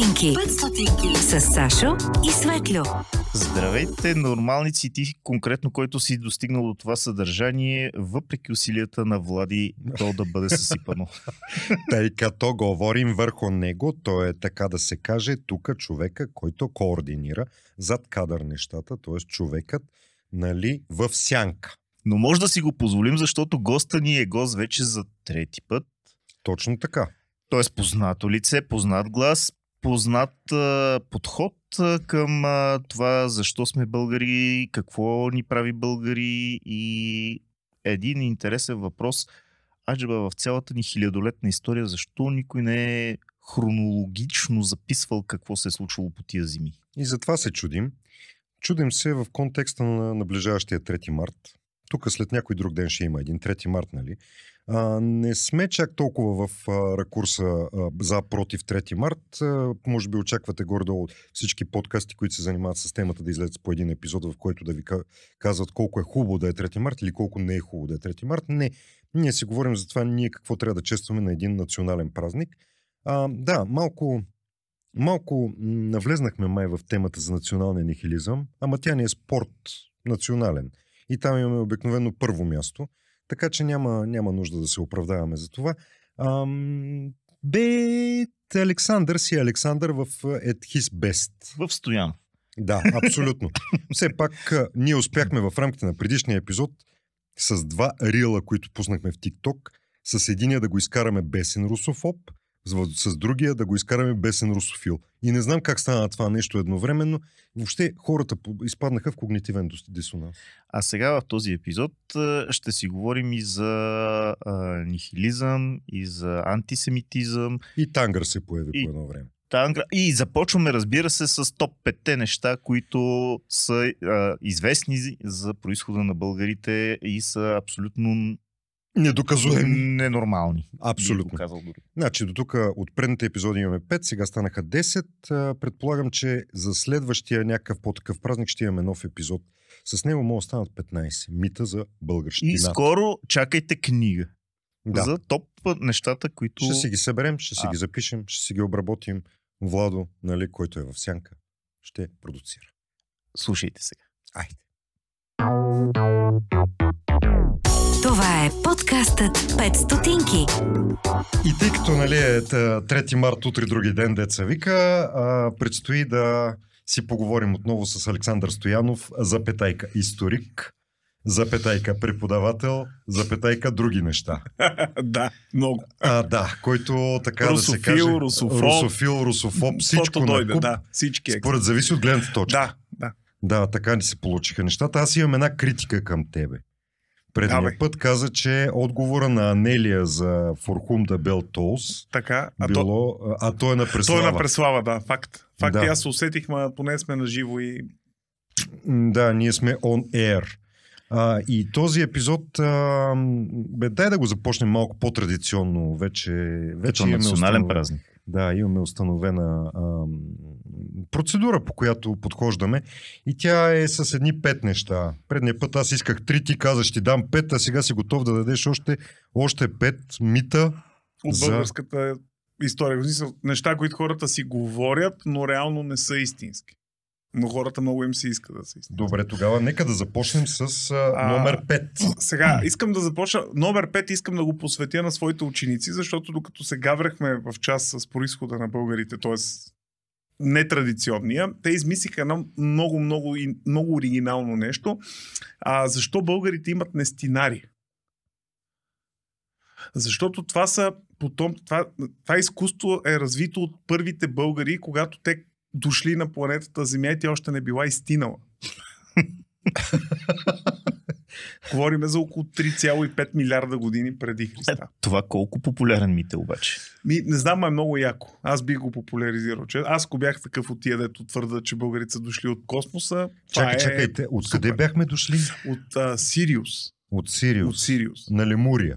стотинки. 5 стотинки. С Сашо и Светлю. Здравейте, нормалници ти, конкретно който си достигнал до това съдържание, въпреки усилията на Влади, то да бъде съсипано. Тъй като говорим върху него, то е така да се каже тук човека, който координира зад кадър нещата, т.е. човекът нали, в сянка. Но може да си го позволим, защото госта ни е гост вече за трети път. Точно така. Тоест познато лице, познат глас, познат а, подход а, към а, това защо сме българи, какво ни прави българи и един интересен въпрос. Аджаба в цялата ни хилядолетна история, защо никой не е хронологично записвал какво се е случило по тия зими? И затова се чудим. Чудим се в контекста на наближаващия 3 март. Тук след някой друг ден ще има един 3 март, нали? А, не сме чак толкова в а, ракурса а, за против 3 март. А, може би очаквате горе-долу всички подкасти, които се занимават с темата да излезат по един епизод, в който да ви казват колко е хубаво да е 3 март или колко не е хубаво да е 3 март. Не. Ние си говорим за това ние какво трябва да честваме на един национален празник. А, да, малко, малко навлезнахме май в темата за националния нихилизъм, ама тя не е спорт национален. И там имаме обикновено първо място. Така че няма, няма нужда да се оправдаваме за това. Ам, бе, Александър си е Александър в at his best. В Стоян. Да, абсолютно. Все пак ние успяхме в рамките на предишния епизод с два рила, които пуснахме в TikTok, с единия да го изкараме бесен русофоб, с, другия да го изкараме бесен русофил. И не знам как стана това нещо едновременно. Въобще хората изпаднаха в когнитивен дисонанс. А сега в този епизод ще си говорим и за а, нихилизъм, и за антисемитизъм. И Тангър се появи и... по едно време. Тангра. И започваме, разбира се, с топ 5 неща, които са а, известни за происхода на българите и са абсолютно Недоказуеми. Ненормални. Абсолютно. Дори. Значи до тук от предните епизоди имаме 5, сега станаха 10. Предполагам, че за следващия някакъв по-такъв празник ще имаме нов епизод. С него могат да станат 15. Мита за българщина. И скоро чакайте книга. Да. За топ нещата, които... Ще си ги съберем, ще си а. ги запишем, ще си ги обработим. Владо, нали, който е в сянка, ще продуцира. Слушайте сега. Айде. Е подкастът 5 стотинки. И тъй като нали, е 3 март, утре други ден, деца вика, а, предстои да си поговорим отново с Александър Стоянов, запетайка историк, запетайка преподавател, запетайка други неща. да, много. А, да, който така русофил, да се каже... Русофил, русофил, русофоб, всичко дойде, куп, да, всички. Според зависи от гледната точка. Да, да. Да, така ни се получиха нещата. Аз имам една критика към тебе. Предния Давай. път каза, че отговора на Анелия за Форхум да Бел Толс Така, а било, то, а то е на Преслава. той е на Преслава, да, факт. Факт Да. и аз се усетих, ма поне сме на живо и... Да, ние сме on air. А, и този епизод, а, бе, дай да го започнем малко по-традиционно. Вече, вече Като имаме национален установ- празник. Да, имаме установена а, процедура, по която подхождаме. И тя е с едни пет неща. Предния път аз исках три, ти каза, ще ти дам пет, а сега си готов да дадеш още, още пет мита. От За- българската история. Неща, които хората си говорят, но реално не са истински. Но хората много им се иска да са истински. Добре, тогава нека да започнем с А, номер 5. Сега, искам да започна. Номер 5 искам да го посветя на своите ученици, защото докато се гаврахме в час с происхода на българите, т.е. нетрадиционния, те измислиха едно много, много, много оригинално нещо. А, защо българите имат нестинари? Защото това са потом, това, това изкуство е развито от първите българи, когато те дошли на планетата Земя и тя още не била изтинала. Говориме за около 3,5 милиарда години преди Христа. Това колко популярен мит е обаче. Ми, не знам, е много яко. Аз бих го популяризирал. Че... Аз ако бях такъв от тия, дето твърда, че българите са дошли от космоса, Чакай, е чакайте, откъде бяхме дошли? от а, Сириус. От Сириус. От Сириус. На Лемурия.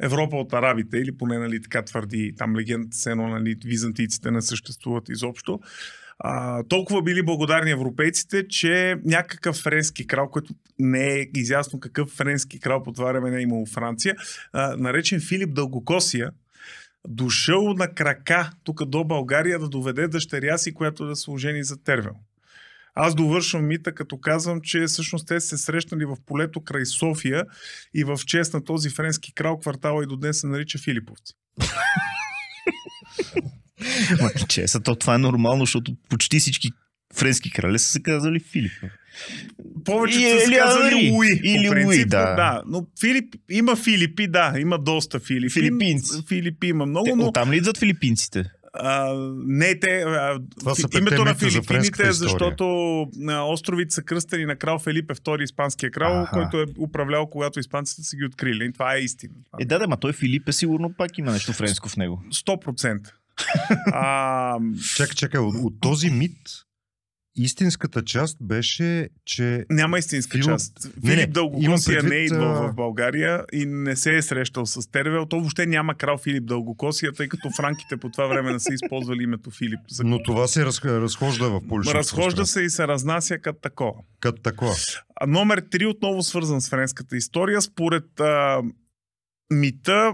Европа от арабите, или поне нали, така твърди там легендата, се едно нали, византийците не съществуват изобщо, а, толкова били благодарни европейците, че някакъв френски крал, който не е изясно какъв френски крал по това време не е имало Франция, а, наречен Филип Дългокосия, дошъл на крака тук до България да доведе дъщеря си, която да се ожени за Тервел. Аз довършвам мита, като казвам, че всъщност те се срещнали в полето край София и в чест на този френски крал квартала и до днес се нарича Филиповци. Ма, чеса, то това е нормално, защото почти всички френски краля са се казали Филип. Повечето са или казали Луи. или Луи, да. да. Но Филип, има Филипи, да, има доста Филипи. Филипинци. Филипи има много, но Оттам ли идват филипинците? А, не те. А, Това са името на за Филипините френската е защото а, островите са кръстени на крал Фелипе II, испанския крал, Аха. който е управлял, когато испанците са ги открили. И това е истина. Това Е, да, да, ма той Филип е сигурно пак има нещо френско в него. 100%. а, Чакай, чакай, от, от този мит истинската част беше, че няма истинска Филип- част. Не, Филип Дългокосия имам не е предвид, идвал в България и не се е срещал с Тервел. То въобще няма крал Филип Дългокосия, тъй като франките по това време не са използвали името Филип. За... но това се раз, разхожда в публичното Разхожда се и се разнася като такова. Като такова. Номер 3 отново свързан с френската история. Според а, мита,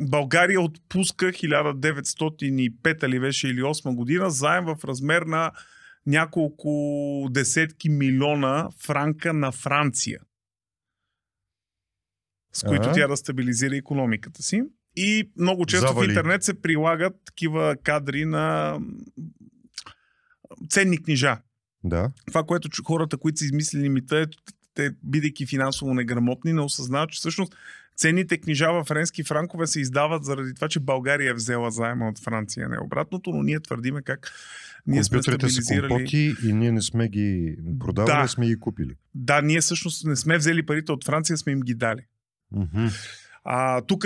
България отпуска 1905 или беше или 8 година заем в размер на няколко десетки милиона франка на Франция, с които А. тя да стабилизира економиката си. И много често Завали. в интернет се прилагат такива кадри на ценни книжа Да. това, което хората, които са измислили мита, е, те, бидейки финансово неграмотни, не осъзнават, че всъщност ценните книжа в френски франкове се издават заради това, че България е взела заема от Франция, не обратното, но ние твърдиме как ние сме са стабилизирали. компоти и ние не сме ги продавали, Да. сме ги купили. Да, ние всъщност не сме взели парите от Франция, сме им ги дали. Мгм. А, тук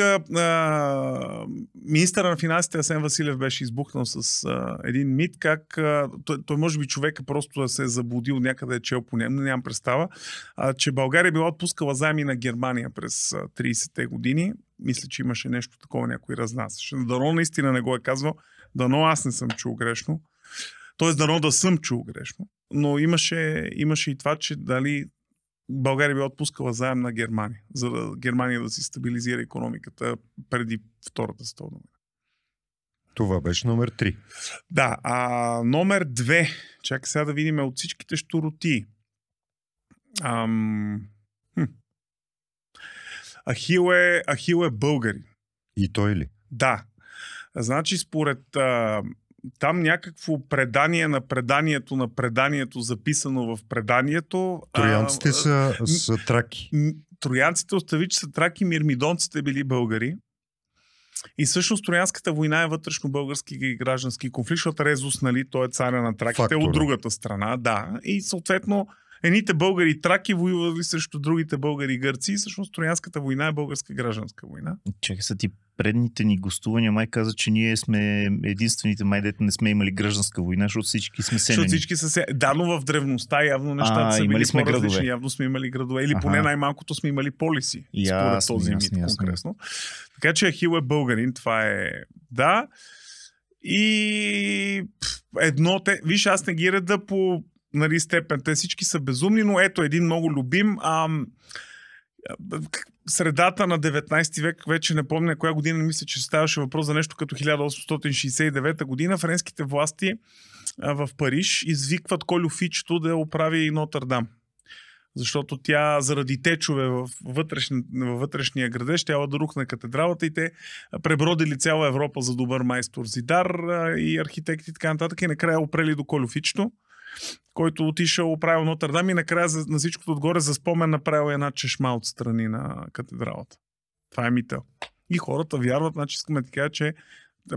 министъра на финансите Асен Василев беше избухнал с а, един мит, как а, той, той може би човека просто да се е заблудил някъде е чел по него, нямам представа, а, че България е била отпускала заеми на Германия през а, 30-те години. Мисля, че имаше нещо такова, някой разнасяше. Дано наистина не го е казвал, дано аз не съм чул грешно. Тоест, дано да съм чул грешно. Но имаше, имаше и това, че дали България би отпускала заем на Германия, за да Германия да си стабилизира економиката преди Втората световна война. Това беше номер 3. Да, а номер две. Чакай сега да видим от всичките штуроти. Ам... Хм. Ахил, е, Ахил е българин. И той ли? Да. Значи, според а, там някакво предание на преданието на преданието, записано в преданието. а, Троянците са, са траки. Троянците остави, че са траки, мирмидонците били българи. И всъщност Троянската война е вътрешно български и граждански конфликт, защото Резус, нали, той е царя на траките Фактора. от другата страна, да. И съответно, едните българи траки воювали срещу другите българи гърци и всъщност Троянската война е българска гражданска война. Чакай са ти предните ни гостувания, май каза, че ние сме единствените май, дето не сме имали гражданска война, защото всички сме Защото селени. всички са се... Да, но в древността явно нещата А, са имали били сме градове. Явно сме имали градове. Или поне най-малкото сме имали полиси. според Ясно, този ясно, мит ясно. конкретно. Така че Ахил е българин. Това е... Да. И едно... Те... Виж, аз не ги реда по нали, степен. Те всички са безумни, но ето един много любим. Ам... Средата на 19 век, вече не помня коя година, мисля, че ставаше въпрос за нещо като 1869 година, френските власти а, в Париж извикват Колю Фичто да оправи Нотърдам. Защото тя заради течове в вътрешни, във вътрешния градеж щяла да рухне катедралата и те пребродили цяла Европа за добър майстор Зидар а, и архитекти и така нататък и накрая опрели до Колю Фичто, който отишъл, оправил Нотърдам и накрая за, на всичкото отгоре за спомен направил една чешма от страни на катедралата. Това е мита. И хората вярват, значи искаме да ти кажа, че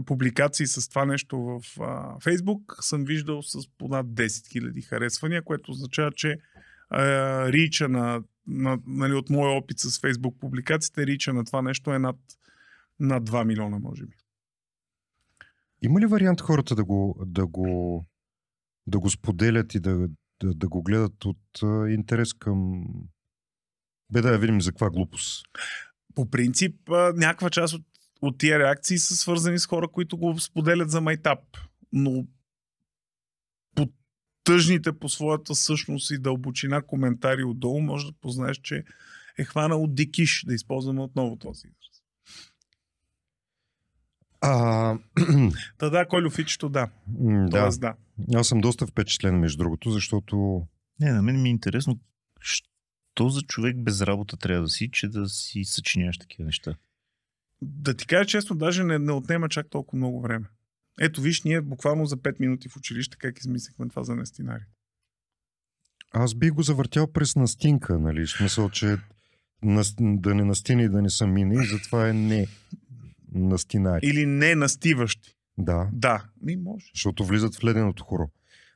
публикации с това нещо в а, Фейсбук съм виждал с понад 10 000 харесвания, което означава, че а, рича на, на, нали, от моя опит с Фейсбук публикациите, рича на това нещо е над, над 2 милиона, може би. Има ли вариант хората да го, да го да го споделят и да, да, да го гледат от а, интерес към... Бе да видим за каква глупост. По принцип, а, някаква част от, от тия реакции са свързани с хора, които го споделят за майтап. Но по тъжните по своята същност и дълбочина коментари отдолу, може да познаеш, че е хванал дикиш, да използваме отново този. А, Та да, Колю Фичето, да. да, Тоест, да. аз съм доста впечатлен, между другото, защото Не, на мен ми е интересно, що за човек без работа трябва да си, че да си съчиняваш такива неща. Да ти кажа честно, даже не, не отнема чак толкова много време. Ето виж, ние буквално за 5 минути в училище как измислихме това за нестинари. аз би го завъртял през настинка, нали? В смисъл, че да не настина и да не са мини, и затова е не настинари. Или не настиващи. Да, Да, ми може. защото влизат в леденото хоро.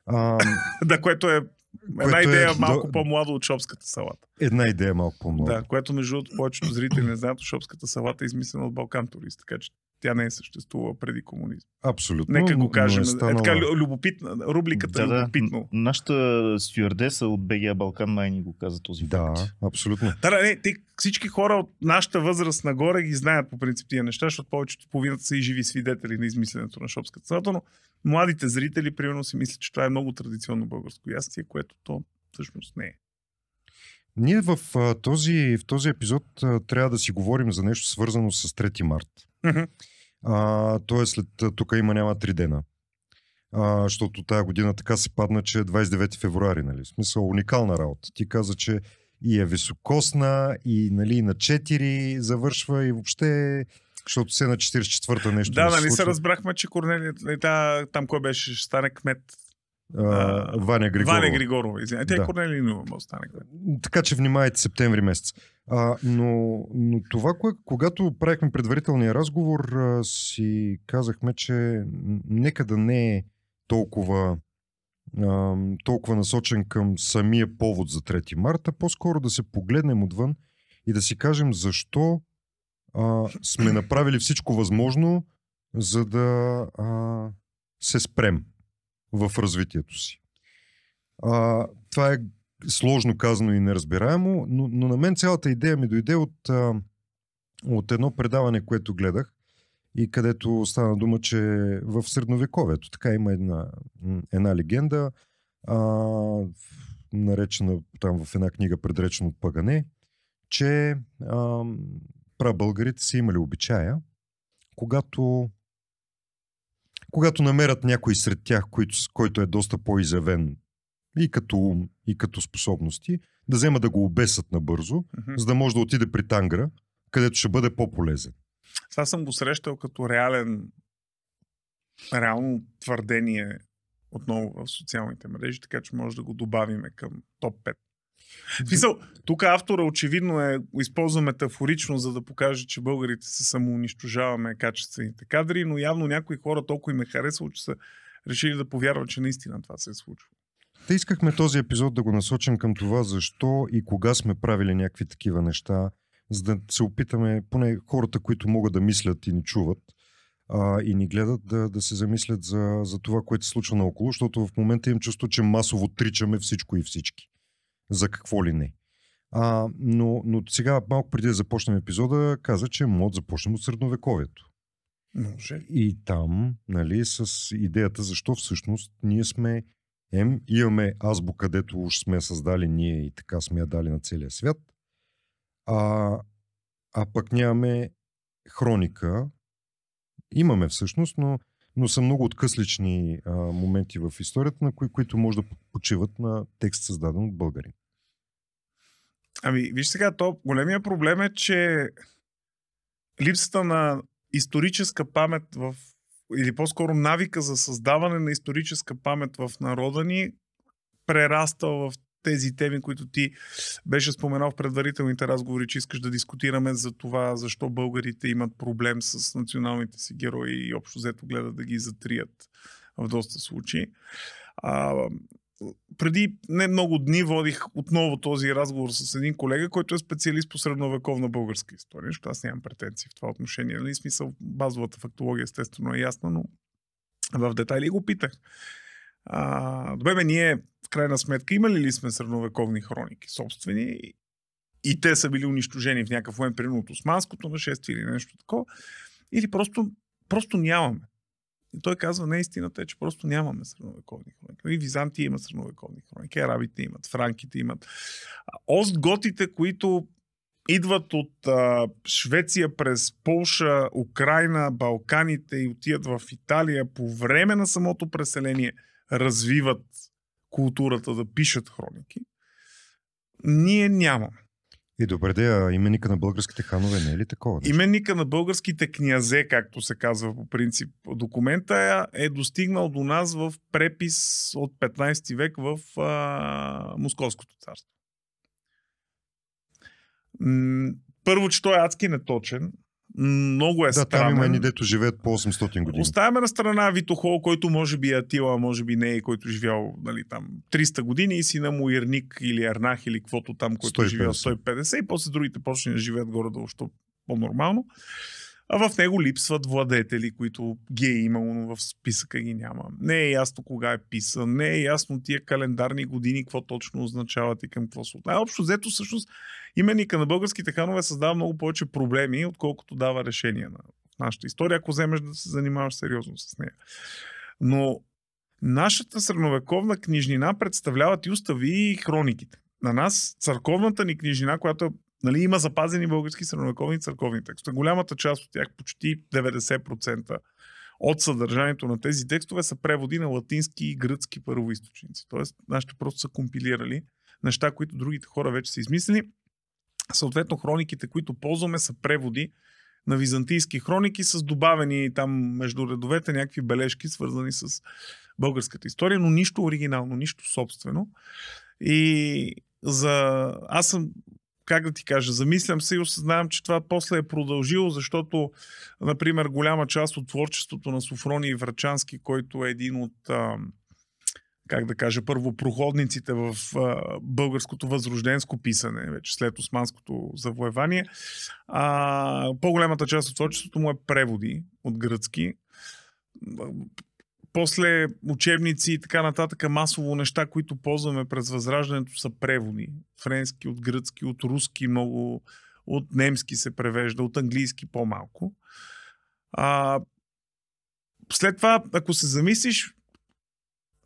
А, Да, което е една Което е идея до- малко по-младо от шопската салата. една идея малко по-много. Да, което между другото повечето зрители не знаят, шопската салата е измислена от Балкан турист, така че тя не е съществувала преди комунизма. Абсолютно. Нека го кажем. но Е, Е станала... така лю- любопитна. Рубриката да, е да. любопитно. Н- Нашата стюардеса от БГА Балкан май ни го каза този Да, факт. абсолютно. Да, да, не, те, всички хора от нашата възраст нагоре ги знаят по принцип тия неща, защото повечето половината са и живи свидетели на измисленето на шопската салата, но младите зрители примерно си мислят, че това е много традиционно българско ястие, което то всъщност не е. Ние в, а, този, в този епизод а, трябва да си говорим за нещо свързано с 3 март. Мгм. А, то е след, тук има няма 3 дена. А, защото тая година така се падна, че е 29 февруари, нали? В смисъл уникална работа. Ти каза, че и е високосна, и нали, на 4 завършва, и въобще, защото се на 44-та нещо Да, се нали се случва. разбрахме, че Корнелия, е, та, там кой беше, ще стане кмет. А, Ваня Григорова. Ваня Григорова, извиня. Тя Да. Корнелия Нинова може стане. Така че внимайте септември месец. А, но, но това, кое, когато правихме предварителния разговор, а, си казахме, че нека да не е толкова, а, толкова насочен към самия повод за 3 марта, по-скоро да се погледнем отвън и да си кажем защо а, сме направили всичко възможно, за да а, се спрем в развитието си. А, това е сложно казано и неразбираемо, но, но на мен цялата идея ми дойде от, а, от едно предаване, което гледах и където стана дума, че в средновековието така има една, една легенда, а, наречена там в една книга предречена от Пагане, че а, прабългарите са имали обичая, когато когато намерят някой сред тях, който, който е доста по-изявен и като ум, и като способности, да взема да го обесат набързо, Мгм. за да може да отиде при Тангра, където ще бъде по-полезен. Това съм го срещал като реален, реално твърдение отново в социалните мрежи, така че може да го добавиме към топ 5. Смисъл, тук автора очевидно е използва метафорично, за да покаже, че българите се самоунищожаваме качествените кадри, но явно някои хора толкова им е харесало, че са решили да повярват, че наистина това се е случило. Те искахме този епизод да го насочим към това, защо и кога сме правили някакви такива неща, за да се опитаме, поне хората, които могат да мислят и ни чуват а, и ни гледат, да, да се замислят за, за това, което се случва наоколо, защото в момента им чувство, че масово тричаме всичко и всички. За какво ли не. А, но, но сега, малко преди да започнем епизода, каза, че мод започнем от средновековието. Може. И там, нали, с идеята защо всъщност ние сме, ем, имаме азбука, където уж сме създали ние и така сме я дали на целия свят, а, а пък нямаме хроника. Имаме всъщност, но, но са много откъслични а, моменти в историята, на кои, които може да почиват на текст създаден от българи. Ами, виж сега, то големия проблем е, че липсата на историческа памет в или по-скоро навика за създаване на историческа памет в народа ни прераста в тези теми, които ти беше споменал в предварителните разговори, че искаш да дискутираме за това, защо българите имат проблем с националните си герои и общо взето гледат да ги затрият в доста случаи. А, преди не много дни водих отново този разговор с един колега, който е специалист по средновековна българска история, защото аз нямам претенции в това отношение. Нали? Смисъл, базовата фактология естествено е ясна, но в детайли го питах. А, добре, бе, ние в крайна сметка имали ли сме средновековни хроники собствени и те са били унищожени в някакъв момент, примерно от османското нашествие или нещо такова, или просто, просто нямаме. И той казва, не истината е, че просто нямаме средновековни хроники. И Византия има средновековни хроники, арабите имат, франките имат. Остготите, които идват от а, Швеция през Полша, Украина, Балканите и отиват в Италия по време на самото преселение, развиват културата да пишат хроники. Ние нямаме. И добре, да, именника на българските ханове не е ли такова? нещо? Именника на българските князе, както се казва по принцип документа, е, е достигнал до нас в препис от 15 век в а, Московското царство. Първо, че той е адски неточен. Много е Да, там странен. има едни, дето живеят по 800 години. Оставяме на страна Витохол, който може би е Атила, може би не е, който живял нали, там 300 години и сина му Ирник или Ернах или каквото там, който 150. е живял 150 и после другите почне да живеят горе-долу, по-нормално. А в него липсват владетели, които ги е имало, но в списъка ги няма. Не е ясно кога е писан, не е ясно тия календарни години, какво точно означават и към какво се отнася. Общо взето, всъщност, именника на българските ханове създава много повече проблеми, отколкото дава решения на нашата история, ако вземеш да се занимаваш сериозно с нея. Но нашата средновековна книжнина представляват и устави и хрониките. На нас църковната ни книжнина, която е Нали, има запазени български средновековни църковни текстове. Голямата част от тях, почти 90% от съдържанието на тези текстове са преводи на латински и гръцки първоисточници. Тоест, нашите просто са компилирали неща, които другите хора вече са измислили. Съответно, хрониките, които ползваме, са преводи на византийски хроники с добавени там между редовете някакви бележки, свързани с българската история, но нищо оригинално, нищо собствено. И за... Аз съм как да ти кажа, замислям се и осъзнавам, че това после е продължило, защото, например, голяма част от творчеството на Софрони Врачански, който е един от, как да кажа, първопроходниците в българското възрожденско писане, вече след османското завоевание, а, по-голямата част от творчеството му е преводи от гръцки после учебници и така нататък, масово неща, които ползваме през Възраждането са преводи. Френски, от гръцки, от руски много, от немски се превежда, от английски по-малко. А, след това, ако се замислиш,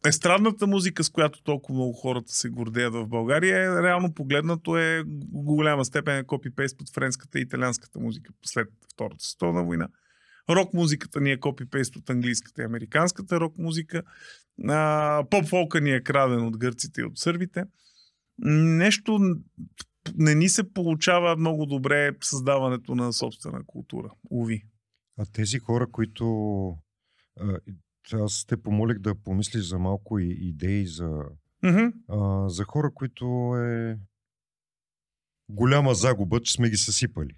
естрадната музика, с която толкова много хората се гордеят в България, реално погледнато е голяма степен е копипейст под френската и италианската музика след Втората световна война. Рок музиката ни е копипейст от английската и американската рок музика. А, поп-фолка ни е краден от гърците и от сърбите. Нещо не ни се получава много добре създаването на собствена култура. Уви. А тези хора, които... Аз те помолих да помислиш за малко и идеи за, Мгм. а, за хора, които е голяма загуба, че сме ги съсипали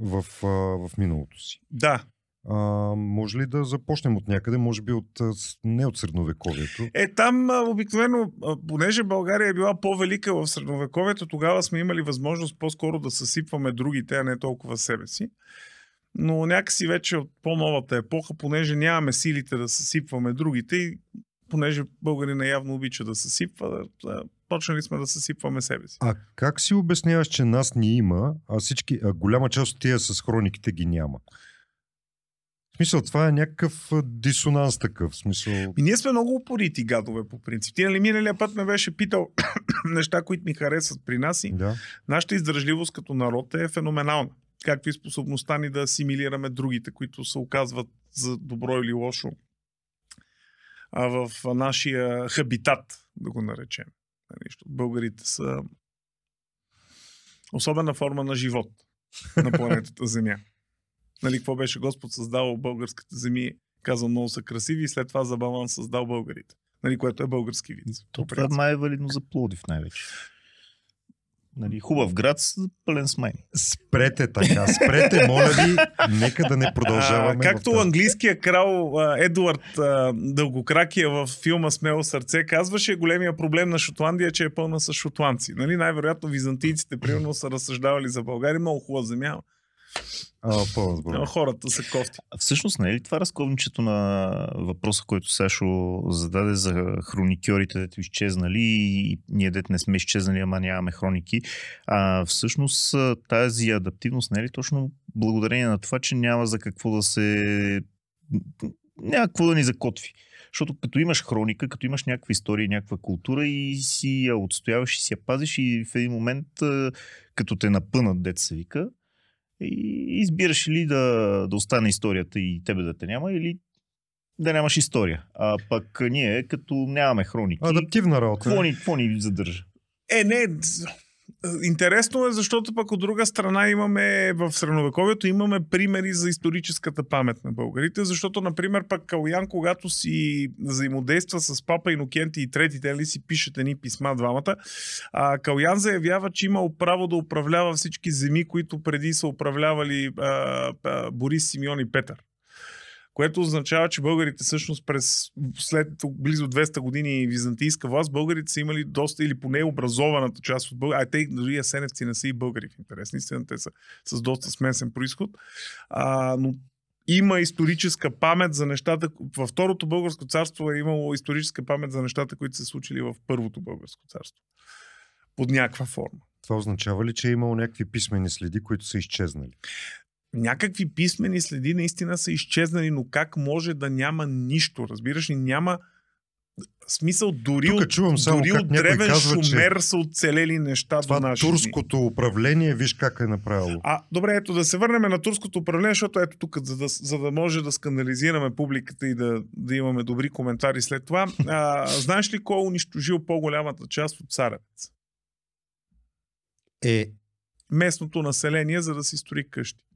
в, а, в миналото си. Да. А, може ли да започнем от някъде? Може би от, не от средновековието. Е, там а, обикновено, а, понеже България е била по-велика в средновековието, тогава сме имали възможност по-скоро да съсипваме другите, а не толкова себе си. Но някакси вече от по-новата епоха, понеже нямаме силите да съсипваме другите и понеже българина явно обича да съсипва, да, почнали сме да съсипваме себе си. А как си обясняваш, че нас ни има, а всички, а голяма част от тия с хрониките ги няма? В смисъл, това е някакъв дисонанс такъв. В смисъл, И ние сме много упорити гадове по принцип. Ти нали миналия път ме беше питал неща, които ми харесват при нас и да. Нашата издръжливост като народ е феноменална. Както и способността ни да асимилираме другите, които се оказват за добро или лошо а в нашия хабитат, да го наречем. Защото българите са особена форма на живот на планетата Земя. Нали, какво беше Господ създал българските земи, казал много са красиви и след това за баланс създал българите. Нали, което е български вид. То това принцип. май е валидно за Пловдив най-вече. Нали, хубав град пълен с майни. Спрете така, спрете, моля ви, нека да не продължаваме. А, както английския крал а, Едуард а, Дългокракия в филма Смело сърце казваше, големия проблем на Шотландия е, че е пълна с шотландци. Нали? Най-вероятно византийците, примерно, са разсъждавали за България. Много хубава земя. А, сборна. хората са кофти. А Всъщност, не е ли това разковничето на въпроса, който Сашо зададе за хроникьорите, дето изчезнали и ние дете не сме изчезнали, ама нямаме хроники. А всъщност тази адаптивност не е ли точно благодарение на това, че няма за какво да се... Няма какво да ни закотви. Защото като имаш хроника, като имаш някаква история, някаква култура и си я отстояваш и си я пазиш и в един момент, като те напънат, дет се вика, и избираш ли да, да остане историята и тебе да те няма, или да нямаш история. А пък ние, като нямаме хроники, Адаптивна работа. какво ни, какво ни задържа? Е, не. Интересно е, защото пък от друга страна имаме в средновековието имаме примери за историческата памет на българите, защото, например, пък Калуян, когато си взаимодейства с папа Инокенти и трети, те ли си пишат едни писма двамата, а, Калуян заявява, че имал право да управлява всички земи, които преди са управлявали а, а, Борис, Симеон и Петър. Което означава, че българите всъщност през след близо 200 години византийска власт, българите са имали доста или поне образованата част от българите. А те дори асеневци не са и българи в интерес. Наистина те са с доста смесен происход. А, но има историческа памет за нещата. Във Второто българско царство е имало историческа памет за нещата, които се случили в Първото българско царство. Под някаква форма. Това означава ли, че е имало някакви писмени следи, които са изчезнали? Някакви писмени следи наистина са изчезнали, но как може да няма нищо? Разбираш ли, няма смисъл дори Тук от, чувам само дори от древен казва, че шумер са оцелели неща Това до дни. турското управление, виж как е направило. А, добре, ето да се върнем на турското управление, защото ето тук, за да, за да може да скандализираме публиката и да, да имаме добри коментари след това. А, знаеш ли кой е унищожил по-голямата част от царевец? Е, Местното население, за да си строи къщи.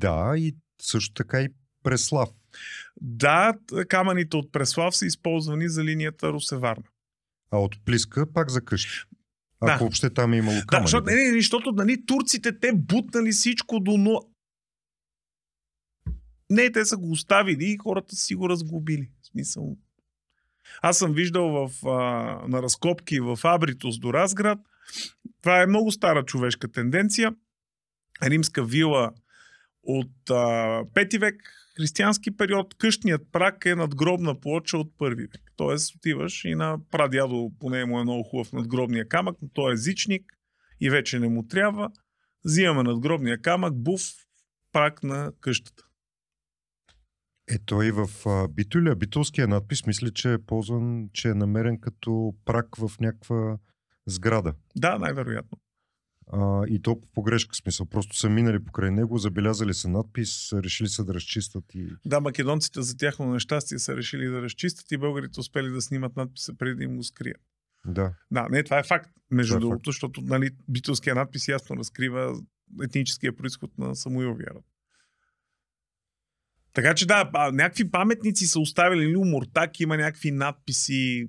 Да, и също така и Преслав. Да, камъните от Преслав са използвани за линията Русеварна. А от Плиска пак за къщи. Да. Ако въобще там е имало Да, камъни. защото, не, не, защото нали, турците те бутнали всичко до но... Не, те са го оставили и хората си го разглобили. В смисъл. Аз съм виждал в, а, на разкопки в Абритос до Разград. Това е много стара човешка тенденция. Римска вила от а, пети век, християнски период, къщният прак е надгробна плоча от първи век. Тоест отиваш и на прадядо, поне му е много хубав надгробния камък, но той е езичник и вече не му трябва. Взимаме надгробния камък, буф, прак на къщата. Е, той в Битоля, битолския надпис, мисля, че е ползван, че е намерен като прак в някаква сграда. Да, най-вероятно. А, и то по погрешка смисъл. Просто са минали покрай него, забелязали са надпис, решили са да разчистат и... Да, македонците за тяхно нещастие са решили да разчистят и българите успели да снимат надписа преди да им го скрият. Да. Да, не, това е факт. Между Това е другото, защото нали, битовския надпис ясно разкрива етническия происход на Самуиловия. Така че да, някакви паметници са оставили, или у Муртак има някакви надписи.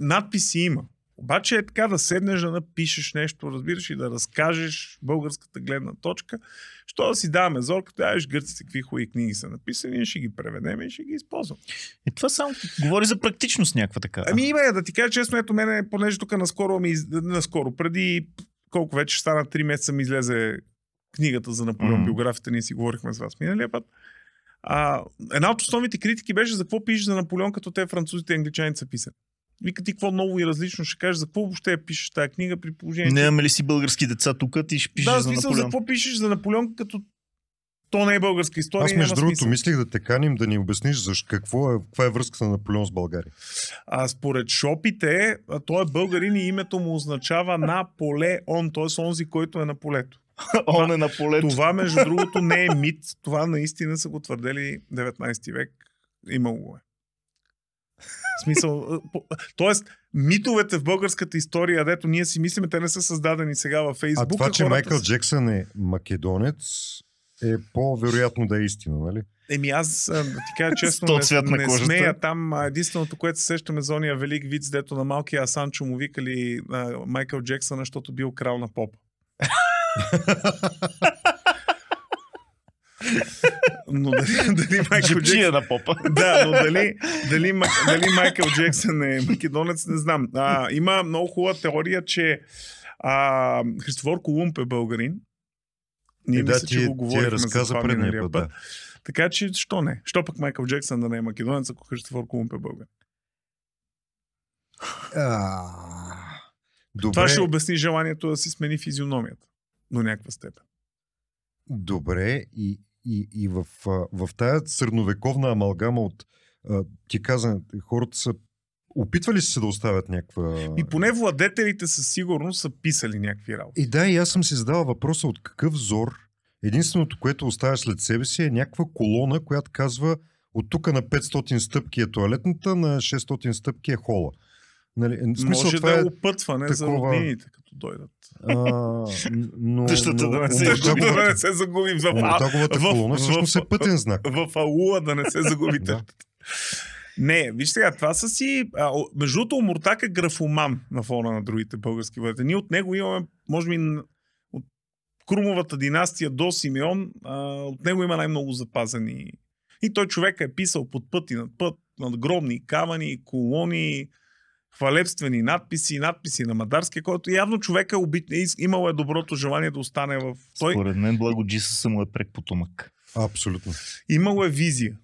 Надписи има. Обаче е така да седнеш да напишеш нещо, разбираш и да разкажеш българската гледна точка. Що да си даваме зорката, ай, виж гърците какви хубави книги са написани, ние ще ги преведем и ще ги използваме. И това само говори за практичност някаква така. Ами има да ти кажа честно, ето мене, понеже тук наскоро ми, наскоро, преди колко вече стана 3 месеца ми излезе книгата за Наполеон, mm. биографията, ние си говорихме с вас миналия път. А, една от основните критики беше за какво пишеш за Наполеон, като те французите и англичаните са писани. Вика ти какво ново и различно ще кажеш, за какво въобще я пишеш тази книга при положение, че... Нямаме ли си български деца тук, ти ще пишеш да, за смисъл, за Наполеон. какво пишеш за Наполеон, като то не е българска история. Аз между другото смисъл. мислих да те каним да ни обясниш защо, какво е, каква е връзката на Наполеон с България. А според шопите, а той е българин и името му означава Наполеон, т.е. онзи, който е на полето. Он е на полето. Това, между другото, не е мит. Това наистина са го твърдели 19 век. Имало го е. В смисъл, а, тоест, митовете в българската история, дето ние си мислиме, те не са създадени сега във А Фейсбук. това, че Майкъл са- Джексън е македонец, е по-вероятно да е истина, нали? Еми аз, а, да ти кажа честно, не, не смея там. а, Единственото, което се сещаме за ония велик виц, дето на малкия Асанчо му викали а, Майкъл Джексън, защото бил крал на поп. Но дали, дали Майкъл Джексън... На попа. Да, но дали, дали, дали Майкъл Джексън е македонец, не знам. А, има много хубава теория, че а, Христофор Колумб е българин. Ние Е, да, мисля, че ти, го ти говорихме я за разказа това път. Да. Така че, що не? Що пък Майкъл Джексън да не е македонец, ако Христофор Колумб е българ? А, Добре, Това ще обясни желанието да си смени физиономията до някаква степен. добре и, и, и в, в тая средновековна амалгама от ти каза, хората са опитвали са се да оставят някаква... И поне владетелите със сигурност са писали някакви работи. И да, и аз съм си задавал въпроса от какъв зор единственото, което оставяш след себе си е някаква колона, която казва от тук на 500 стъпки е туалетната, на 600 стъпки е хола. Нали, в смисъл, Може това да е, е опътване за такова- роднините, като дойдат. а, но, Тъщата но, да не се но- изгуби. Защото да не се загуби в, а, Омуртаговата в- колона всъщност е пътен знак. в аула да не се загуби Да. тъщата. Не, виж сега, това са си... А, между другото, Омуртак е графоман на фона на другите български владетели. Ние от него имаме, може би, от Крумовата династия до Симеон, а, от него има най-много запазени. И той човек е писал под път и над път, надгробни камъни, колони, хвалебствени надписи, надписи на Мадарския, който явно човек е убит, е, имал е доброто желание да остане в... Той Според мен Благо Джисъса му е прек потомък. Абсолютно. имало е визия.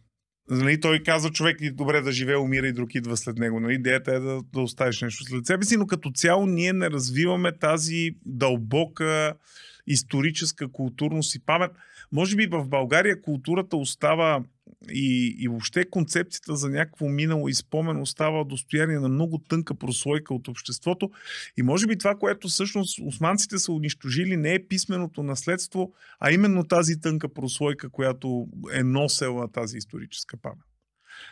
Нали, той казва, човек е добре да живее, умира и друг идва след него. Нали, идеята е да, да оставиш нещо след себе си, но като цяло ние не развиваме тази дълбока историческа културност и памет. Може би в България културата остава и, и въобще концепцията за някакво минало и спомен остава достояние на много тънка прослойка от обществото. И може би това, което всъщност османците са унищожили, не е писменото наследство, а именно тази тънка прослойка, която е носела тази историческа памет.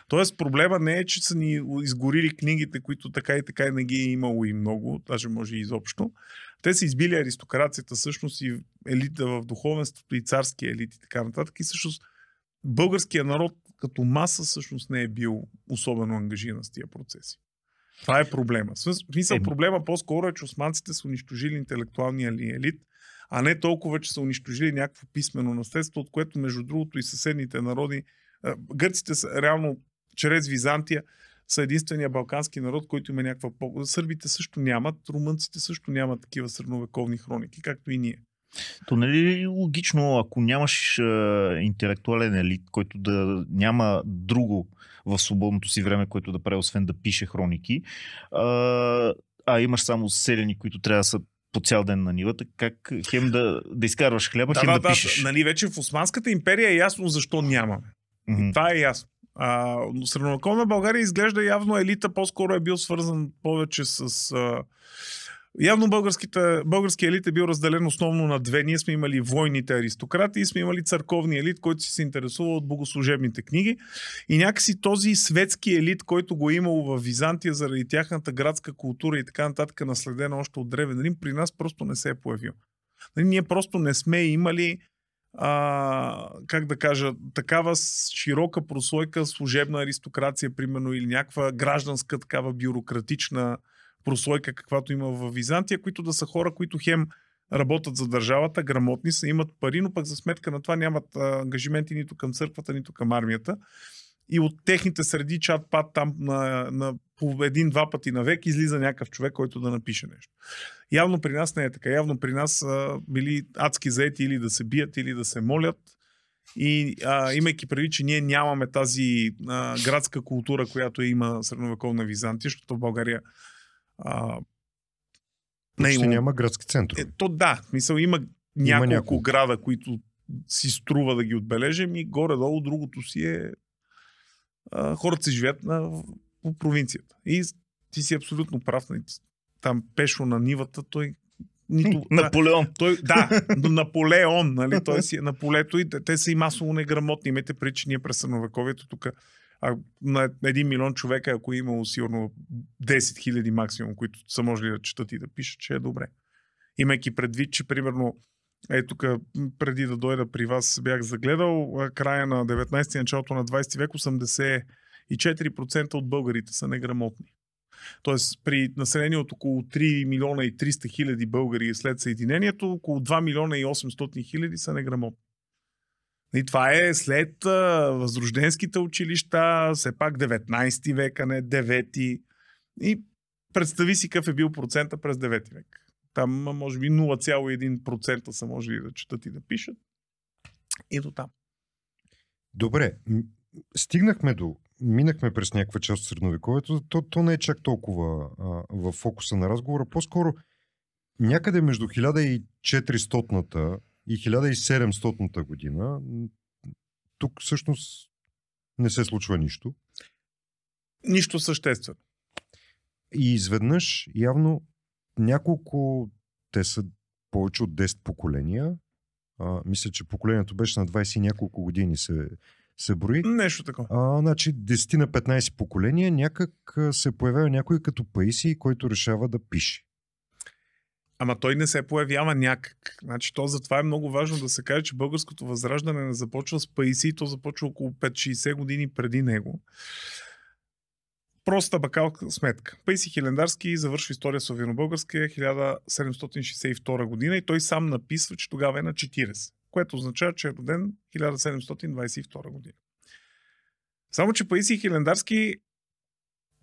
Тоест проблема не е, че са ни изгорили книгите, които така и така и не ги е имало и много, даже може и изобщо. Те са избили аристокрацията всъщност и елита в духовенството и царския елит и така нататък. И всъщност българския народ като маса всъщност не е бил особено ангажиран с тия процеси. Това е проблема. Смисъл Еми. проблема по-скоро е, че османците са унищожили интелектуалния ли елит, а не толкова, че са унищожили някакво писмено наследство, от което между другото и съседните народи, гърците са реално чрез Византия са единствения балкански народ, който има някаква по... Сърбите също нямат, румънците също нямат такива средновековни хроники, както и ние. То нали е логично, ако нямаш а, интелектуален елит, който да няма друго в свободното си време, което да прави, освен да пише хроники, а, а имаш само селени, които трябва да са по цял ден на нивата, как хем да, да изкарваш хляба, хем да, пишеш. Нали, вече в Османската империя е ясно защо нямаме. Мгм. Това е ясно. А, но средновековна България изглежда явно елита по-скоро е бил свързан повече с... А, явно български елит е бил разделен основно на две. Ние сме имали войните аристократи и сме имали църковни елит, който си се интересува от богослужебните книги. И някакси този светски елит, който го е имало в Византия заради тяхната градска култура и така нататък, наследена още от Древен Рим, при нас просто не се е появил. Нали, Ние просто не сме имали а, как да кажа, такава широка прослойка служебна аристокрация, примерно, или някаква гражданска такава бюрократична прослойка, каквато има в Византия, които да са хора, които хем работят за държавата, грамотни са, имат пари, но пък за сметка на това нямат а, ангажименти нито към църквата, нито към армията. И от техните среди чат пат там на, на по един-два пъти на век излиза някакъв човек, който да напише нещо. Явно при нас не е така. Явно при нас са били адски заети или да се бият, или да се молят. И а, имайки преди, че ние нямаме тази а, градска култура, която има средновековна Византия, защото в България а, не имало- няма градски центрове. е, то да, в смисъл има няколко, няколко. града, които си струва да ги отбележим и горе-долу другото си е а, хората си живеят на, по провинцията. И ти си абсолютно прав. нали, Там пешо на нивата, той нито... да, Наполеон. той, да, Наполеон, нали? Той си е на полето и те, те са и масово неграмотни. Имайте преди, че ние през средновековието тук а, на един милион човека, ако е имало сигурно 10 хиляди максимум, които са можели да четат и да пишат, че е добре. Имайки предвид, че примерно е тук, преди да дойда при вас, бях загледал края на 19 началото на 20 век 84% от българите са неграмотни. Тоест при население от около 3 милиона и 300 хиляди българи след съединението, около 2 милиона и 800 хиляди са неграмотни. И това е след а, възрожденските училища, все пак 19 век, а не 9. И представи си какъв е бил процента през 9 век. Там може би 0,1% са можели да четат и да пишат. И до там. Добре, стигнахме до, минахме през някаква част от средновековието, то, то не е чак толкова а, в фокуса на разговора, по-скоро някъде между 1400-та и 1700-та година, тук всъщност не се случва нищо. Нищо съществено. И изведнъж явно няколко, те са повече от 10 поколения. А, мисля, че поколението беше на 20 и няколко години се, се брои. Нещо такова. А, значи 10 на 15 поколения някак се появява някой като Паисий, който решава да пише. Ама той не се появява някак. Значи, то затова е много важно да се каже, че българското възраждане не започва с Паисий, то започва около 5-60 години преди него. Проста бакалка сметка. Паисий Хилендарски завършва история славяно-българска 1762 година и той сам написва, че тогава е на 40, което означава, че е роден 1722 година. Само, че Паисий Хилендарски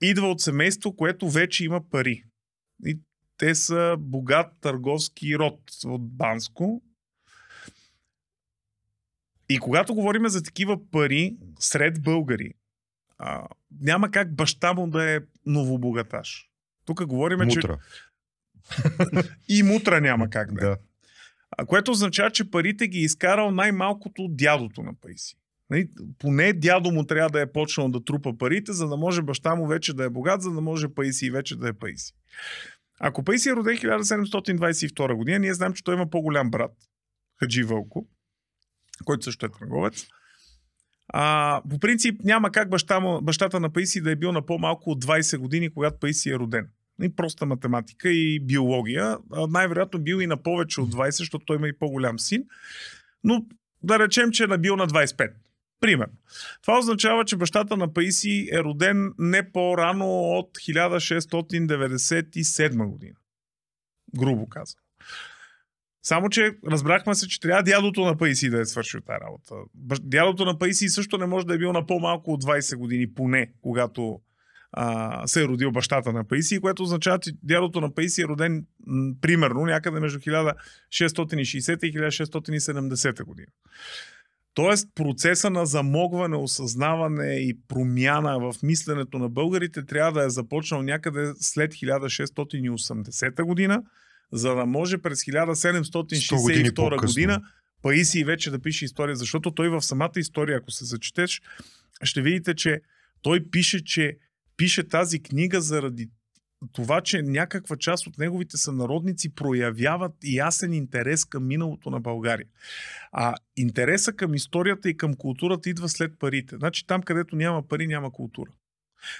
идва от семейство, което вече има пари. И те са богат търговски род от Банско. И когато говорим за такива пари сред българи, а, няма как баща му да е новобогаташ. Тук говорим, че и мутра няма как да е. Да. А, което означава, че парите ги е изкарал най-малкото дядото на Паиси. Нали, Поне дядо му трябва да е почнал да трупа парите, за да може баща му вече да е богат, за да може Паиси вече да е Паиси. Ако Паиси е роден 1722 година, ние знаем, че той има по-голям брат, Хаджи Вълко, който също е търговец. А, по принцип няма как баща му, бащата на Паиси да е бил на по-малко от 20 години, когато Паиси е роден. И проста математика и биология. Най-вероятно бил и на повече от 20, защото той има и по-голям син. Но да речем, че е набил на 25. Примерно. Това означава, че бащата на Паиси е роден не по-рано от 1697 година. Грубо казано. Само, че разбрахме се, че трябва дядото на Паиси да е свършил тази работа. Дядото на Паиси също не може да е бил на по-малко от 20 години, поне, когато а, се е родил бащата на Паиси, което означава, че дядото на Паиси е роден м, примерно някъде между 1660 и 1670 година. Тоест процеса на замогване, осъзнаване и промяна в мисленето на българите трябва да е започнал някъде след 1680 година, за да може през 100 години 1762 по-късно. година Паисий вече да пише история, защото той в самата история, ако се зачетеш, ще видите, че той пише, че пише тази книга заради това, че някаква част от неговите сънародници проявяват ясен интерес към миналото на България. А интереса към историята и към културата идва след парите. Значи там, където няма пари, няма култура.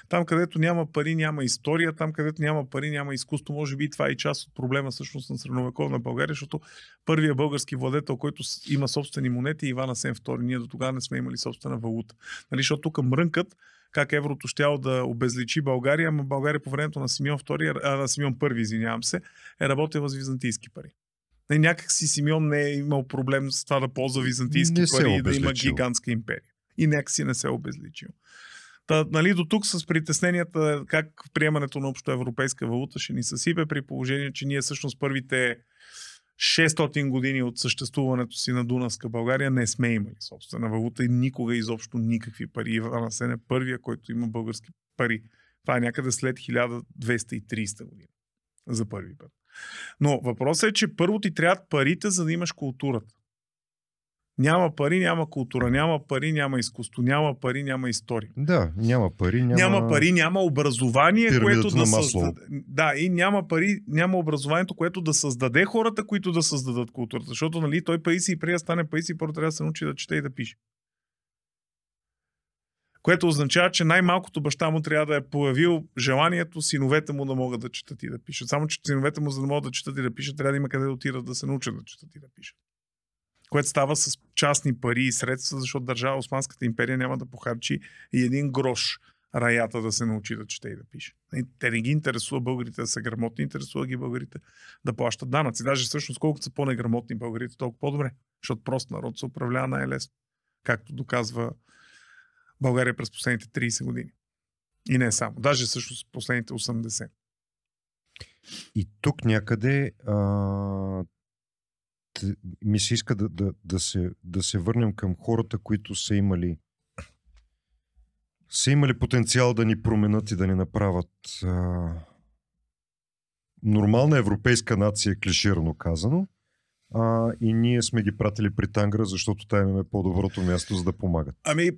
Там, където няма пари, няма история, там, където няма пари, няма изкуство. Може би това е и част от проблема всъщност на средновековна България, защото първият български владетел, който има собствени монети, е Иван Асен II. Ние до тогава не сме имали собствена валута. Нали, защото тук мрънкат как еврото щяло да обезличи България, ама България по времето на Симеон II, а, на Симеон I, извинявам се, е работила с византийски пари. Не, някак си Симеон не е имал проблем с това да ползва византийски Не пари и да има гигантска империя. И някак си не се е обезличил. Та, нали, до тук с притесненията как приемането на общо европейска валута ще ни съсипе при положение, че ние всъщност първите 600 години от съществуването си на Дунавска България не сме имали собствена валута и никога изобщо никакви пари. Иван Асен е първия, който има български пари. Това е някъде след 1230 година. За първи път. Но въпросът е, че първо ти трябват парите, за да имаш културата. Няма пари, няма култура, няма пари, няма изкуство, няма пари, няма история. Да, няма пари, няма... Няма, пари, няма образование, което да създаде. Да, и няма пари, няма образованието, което да създаде хората, които да създадат културата. Защото, нали, той Паиси и преди да стане Паиси, първо трябва да се научи да чете и да пише. Което означава, че най-малкото баща му трябва да е появил желанието синовете му да могат да четат и да пишат. Само, че синовете му, за да могат да четат и да пишат, трябва да има къде да отидат да се научат да четат и да пишат. Което става с частни пари и средства, защото държава Османската империя няма да похарчи и един грош раята да се научи да чете и да пише. Те не ги интересува българите да са грамотни, интересува ги българите да плащат данъци. Даже всъщност колкото са по-неграмотни българите, толкова по-добре. Защото прост народ се управлява най-лесно. Както доказва България през последните 30 години. И не само. Даже всъщност последните 80. И тук някъде а, ми се иска да, да, да, се, да се върнем към хората, които са имали са имали потенциал да ни променят и да ни направят а, нормална европейска нация, клиширано казано. А, и ние сме ги пратили при Тангра, защото там имаме по-доброто място, за да помагат. Ами,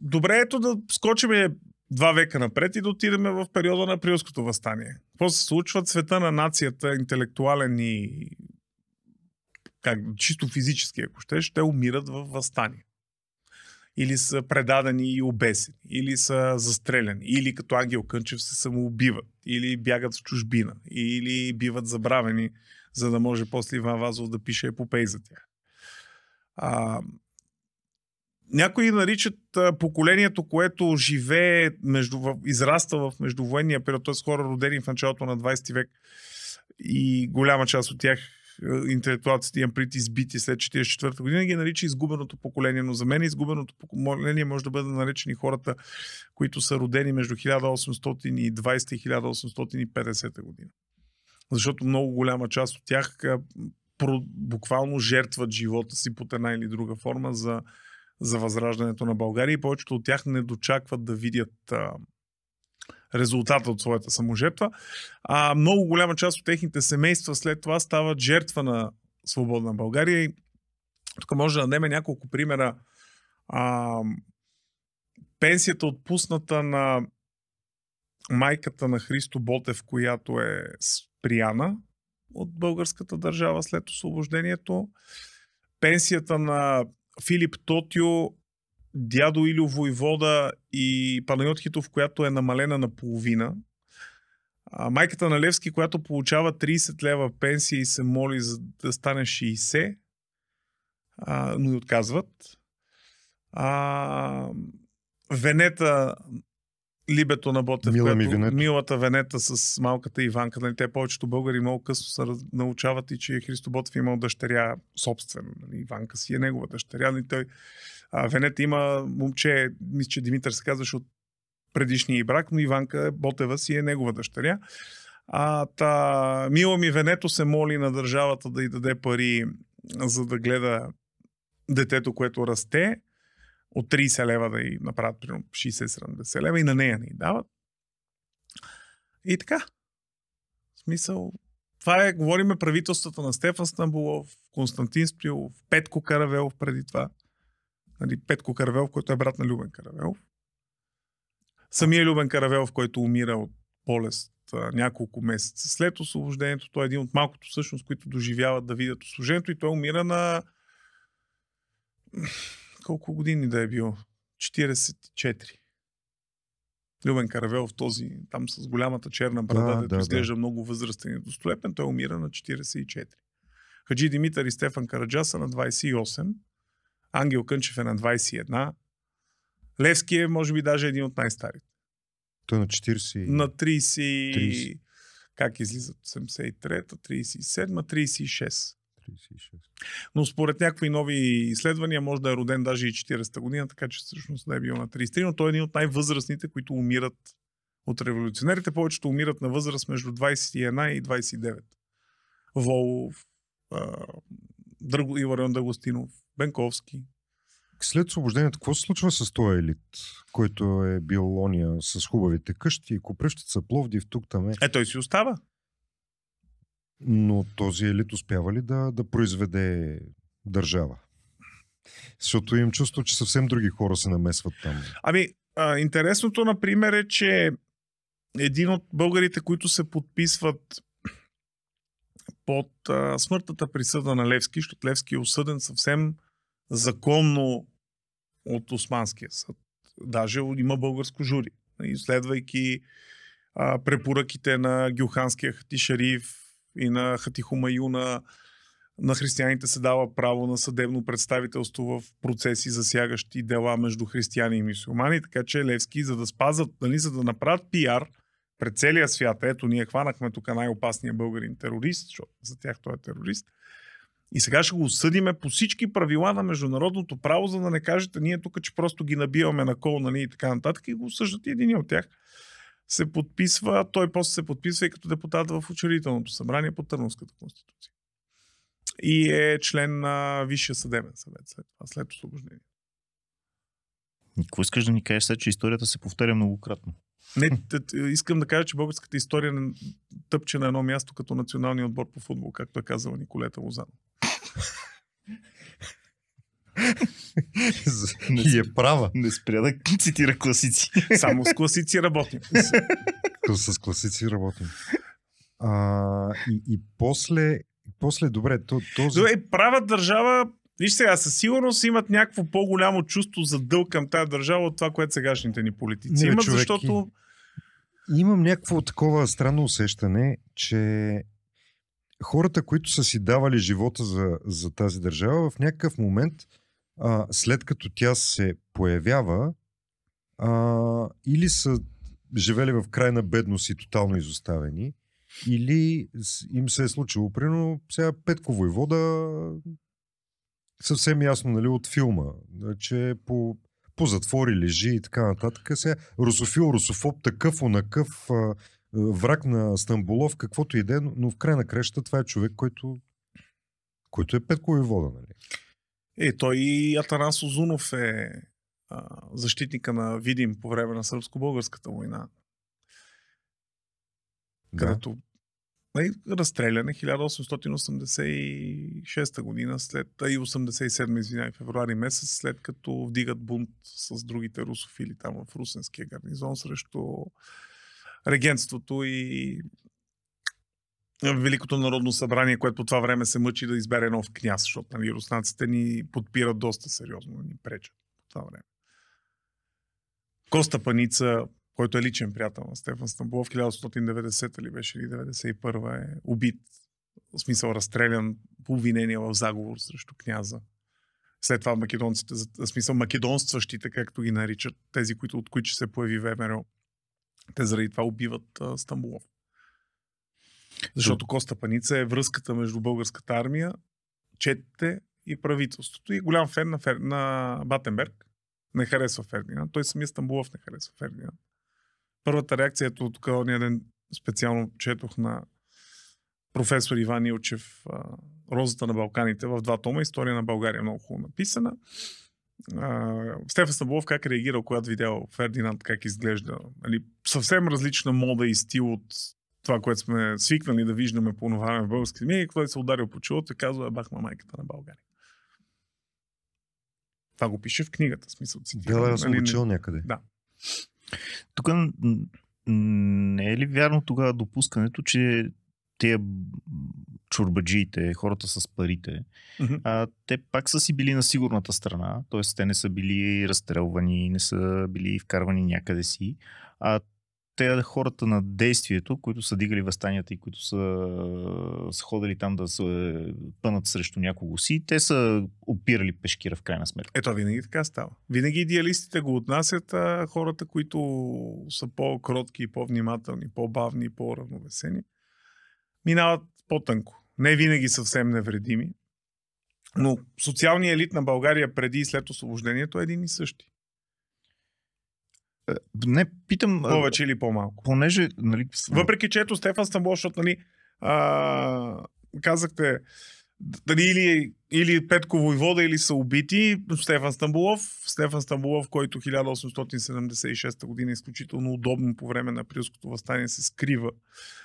добре ето да скочиме два века напред и да отидем в периода на Априлското възстание. Какво се случва? Цвета на нацията, интелектуален и как, чисто физически, ако ще, ще умират в възстание. Или са предадени и обесени, или са застреляни, или като Ангел Кънчев се самоубиват, или бягат в чужбина, или биват забравени, за да може после Иван Вазов да пише епопей за тях. А, някои наричат поколението, което живее, между, в, израста в междувоенния период, т.е. хора родени в началото на 20 век и голяма част от тях интелектуалците имам прит избити след 44 година, ги нарича изгубеното поколение. Но за мен изгубеното поколение може да бъде наречени хората, които са родени между 1820 и 1850 година. Защото много голяма част от тях буквално жертват живота си под една или друга форма за за възраждането на България и повечето от тях не дочакват да видят а, резултата от своята саможертва. А много голяма част от техните семейства след това стават жертва на свободна България. И тук може да дадем няколко примера. А, пенсията отпусната на майката на Христо Ботев, която е спряна от българската държава след освобождението. Пенсията на Филип Тотио, дядо Илю Войвода и Панайот Хитов, която е намалена на половина. А, майката на Левски, която получава 30 лева пенсия и се моли за да стане 60, а, но и отказват. А, Венета Либето на Ботев, Мила ми Венета. милата Венета с малката Иванка. Нали, те повечето българи много късно се раз... научават и че Христо Ботев имал дъщеря собствена. Нали, Иванка си е негова дъщеря. Нали, той, а, Венета има момче, мисля, че Димитър се казваше от предишния брак, но Иванка Ботева си е негова дъщеря. А, та, мила ми Венето се моли на държавата да й даде пари, за да гледа детето, което расте от 30 лева да й направят примерно 60-70 лева и на нея не й дават. И така. В смисъл, това е, говориме правителствата на Стефан Стамбулов, Константин Спилов, Петко Каравелов преди това. Нали, Петко Каравелов, който е брат на Любен Каравелов. Самия Любен Каравелов, който умира от болест а, няколко месеца след освобождението. Той е един от малкото всъщност, които доживяват да видят освобождението и той умира на колко години да е бил? 44. Любен Каравелов, този там с голямата черна брада, Да, дето да, изглежда много възрастен и достолепен, той умира на 44. Хаджи Димитър и Стефан Караджа са на 28. Ангел Кънчев е на 21. Левски е, може би, даже един от най-старите. Той е на 40. На 30... 30. Как излизат? 73-та, 37-та, 36. 36. Но според някакви нови изследвания може да е роден даже и 40-та година, така че всъщност да е бил на 33, но той е един от най-възрастните, които умират от революционерите. Повечето умират на възраст между 21 и 29. Волов, а, Дърго, Иварен Дагостинов, Бенковски. След освобождението, какво се случва с този елит, който е бил ония с хубавите къщи, Копръщица, Пловдив, тук там е. Е, той си остава. Но този елит успява ли да, да произведе държава? Защото имам чувство, че съвсем други хора се намесват там. Ами, а, интересното, например, е, че един от българите, които се подписват под а, смъртната присъда на Левски, защото Левски е осъден съвсем законно от Османския съд. Даже има българско жури. Изследвайки а, препоръките на Гюханския хати шариф и на хати Хумаюна, на християните се дава право на съдебно представителство в процеси, засягащи дела между християни и мусулмани, така че Левски, за да спазват, нали, за да направят пиар пред целия свят, ето ние хванахме тук най-опасния българин терорист, защото за тях той е терорист, и сега ще го осъдиме по всички правила на международното право, за да не кажете ние тук, че просто ги набиваме на кол, нали, и така нататък, и го осъждат и един от тях се подписва, той после се подписва и като депутат в учредителното събрание по Търновската конституция. И е член на Висшия съдебен съвет след това, след освобождение. Какво искаш да ни кажеш сега, че историята се повтаря многократно? Не, искам да кажа, че българската история не тъпче на едно място като националния отбор по футбол, както е казала Николета Лозан. И е права. Не спря да цитира класици. Само с класици работим. Като с класици работим. А, и, и после, после, добре, то, този... Добре, права държава, виж сега, със сигурност имат някакво по-голямо чувство за дълг към тази държава от това, което сегашните ни политици Не, имат, човек, защото Имам някакво такова странно усещане, че хората, които са си давали живота за, за тази държава, в някакъв момент, а, след като тя се появява, а, или са живели в крайна бедност и тотално изоставени, или им се е случило, примерно, сега Петко Войвода съвсем ясно нали, от филма, че по по затвори лежи и така нататък. Сега, русофил, русофоб, такъв, онакъв, враг на Стамбулов, каквото и да е, но- в край на креща това е човек, който, който е Петко и вода. Нали? е, той и Атанас Озунов е а, защитника на Видим по време на сръбско-българската война, Да. където нали, разстреляне 1886 година, след, и 87, извинявай, февруари месец, след като вдигат бунт с другите русофили там в Русенския гарнизон срещу регентството и Великото народно събрание, което по това време се мъчи да избере нов княз, защото нали, руснаците ни подпират доста сериозно, ни пречат по това време. Коста Паница, който е личен приятел на Стефан Стамбулов, 1890 ли беше или 91 е убит, в смисъл разстрелян по обвинение в заговор срещу княза. След това македонците, в смисъл македонстващите, както ги наричат, тези, които, от които се появи ВМРО, те заради това убиват а, Стамбулов. Защото Коста Паница е връзката между българската армия, четите и правителството. И е голям фен на, Фер... на Батенберг. Не харесва Фердинанд. Той самия Стамбулов не харесва Фердинанд. Първата реакция, ето тук ония ден специално четох на професор Иван Илчев Розата на Балканите в два тома. История на България много хубаво написана. Стефан Стамбулов как е реагирал, когато видял Фердинанд как изглежда. Нали, съвсем различна мода и стил от това, което сме свикнали да виждаме по това време в български медии, който се ударил по челото и казва, е бахма майката на България. Това го пише в книгата, смисъл аз съм нали, някъде. Да. Тук не е ли вярно тогава допускането, че тия чурбаджиите, хората с парите, Мгм. а, те пак са си били на сигурната страна, т.е. те не са били разстрелвани, не са били вкарвани някъде си, а те хората на действието, които са дигали възстанията и които са, са ходили там да се пънат срещу някого си, те са опирали пешкира в крайна сметка. Ето, винаги така става. Винаги идеалистите го отнасят, а хората, които са по-кротки, по-внимателни, по-бавни, по-равновесени, минават по-тънко. Не винаги съвсем невредими, но социалният елит на България преди и след освобождението е един и същи. Не, питам, Повече или по-малко. понеже, нали, Въпреки, че ето Стефан Стамбул, защото нали, а, казахте, дали или, или Петко Войвода, или са убити Стефан Стамбулов. Стефан Стамбулов, който 1876 година е изключително удобно по време на априлското възстание се скрива,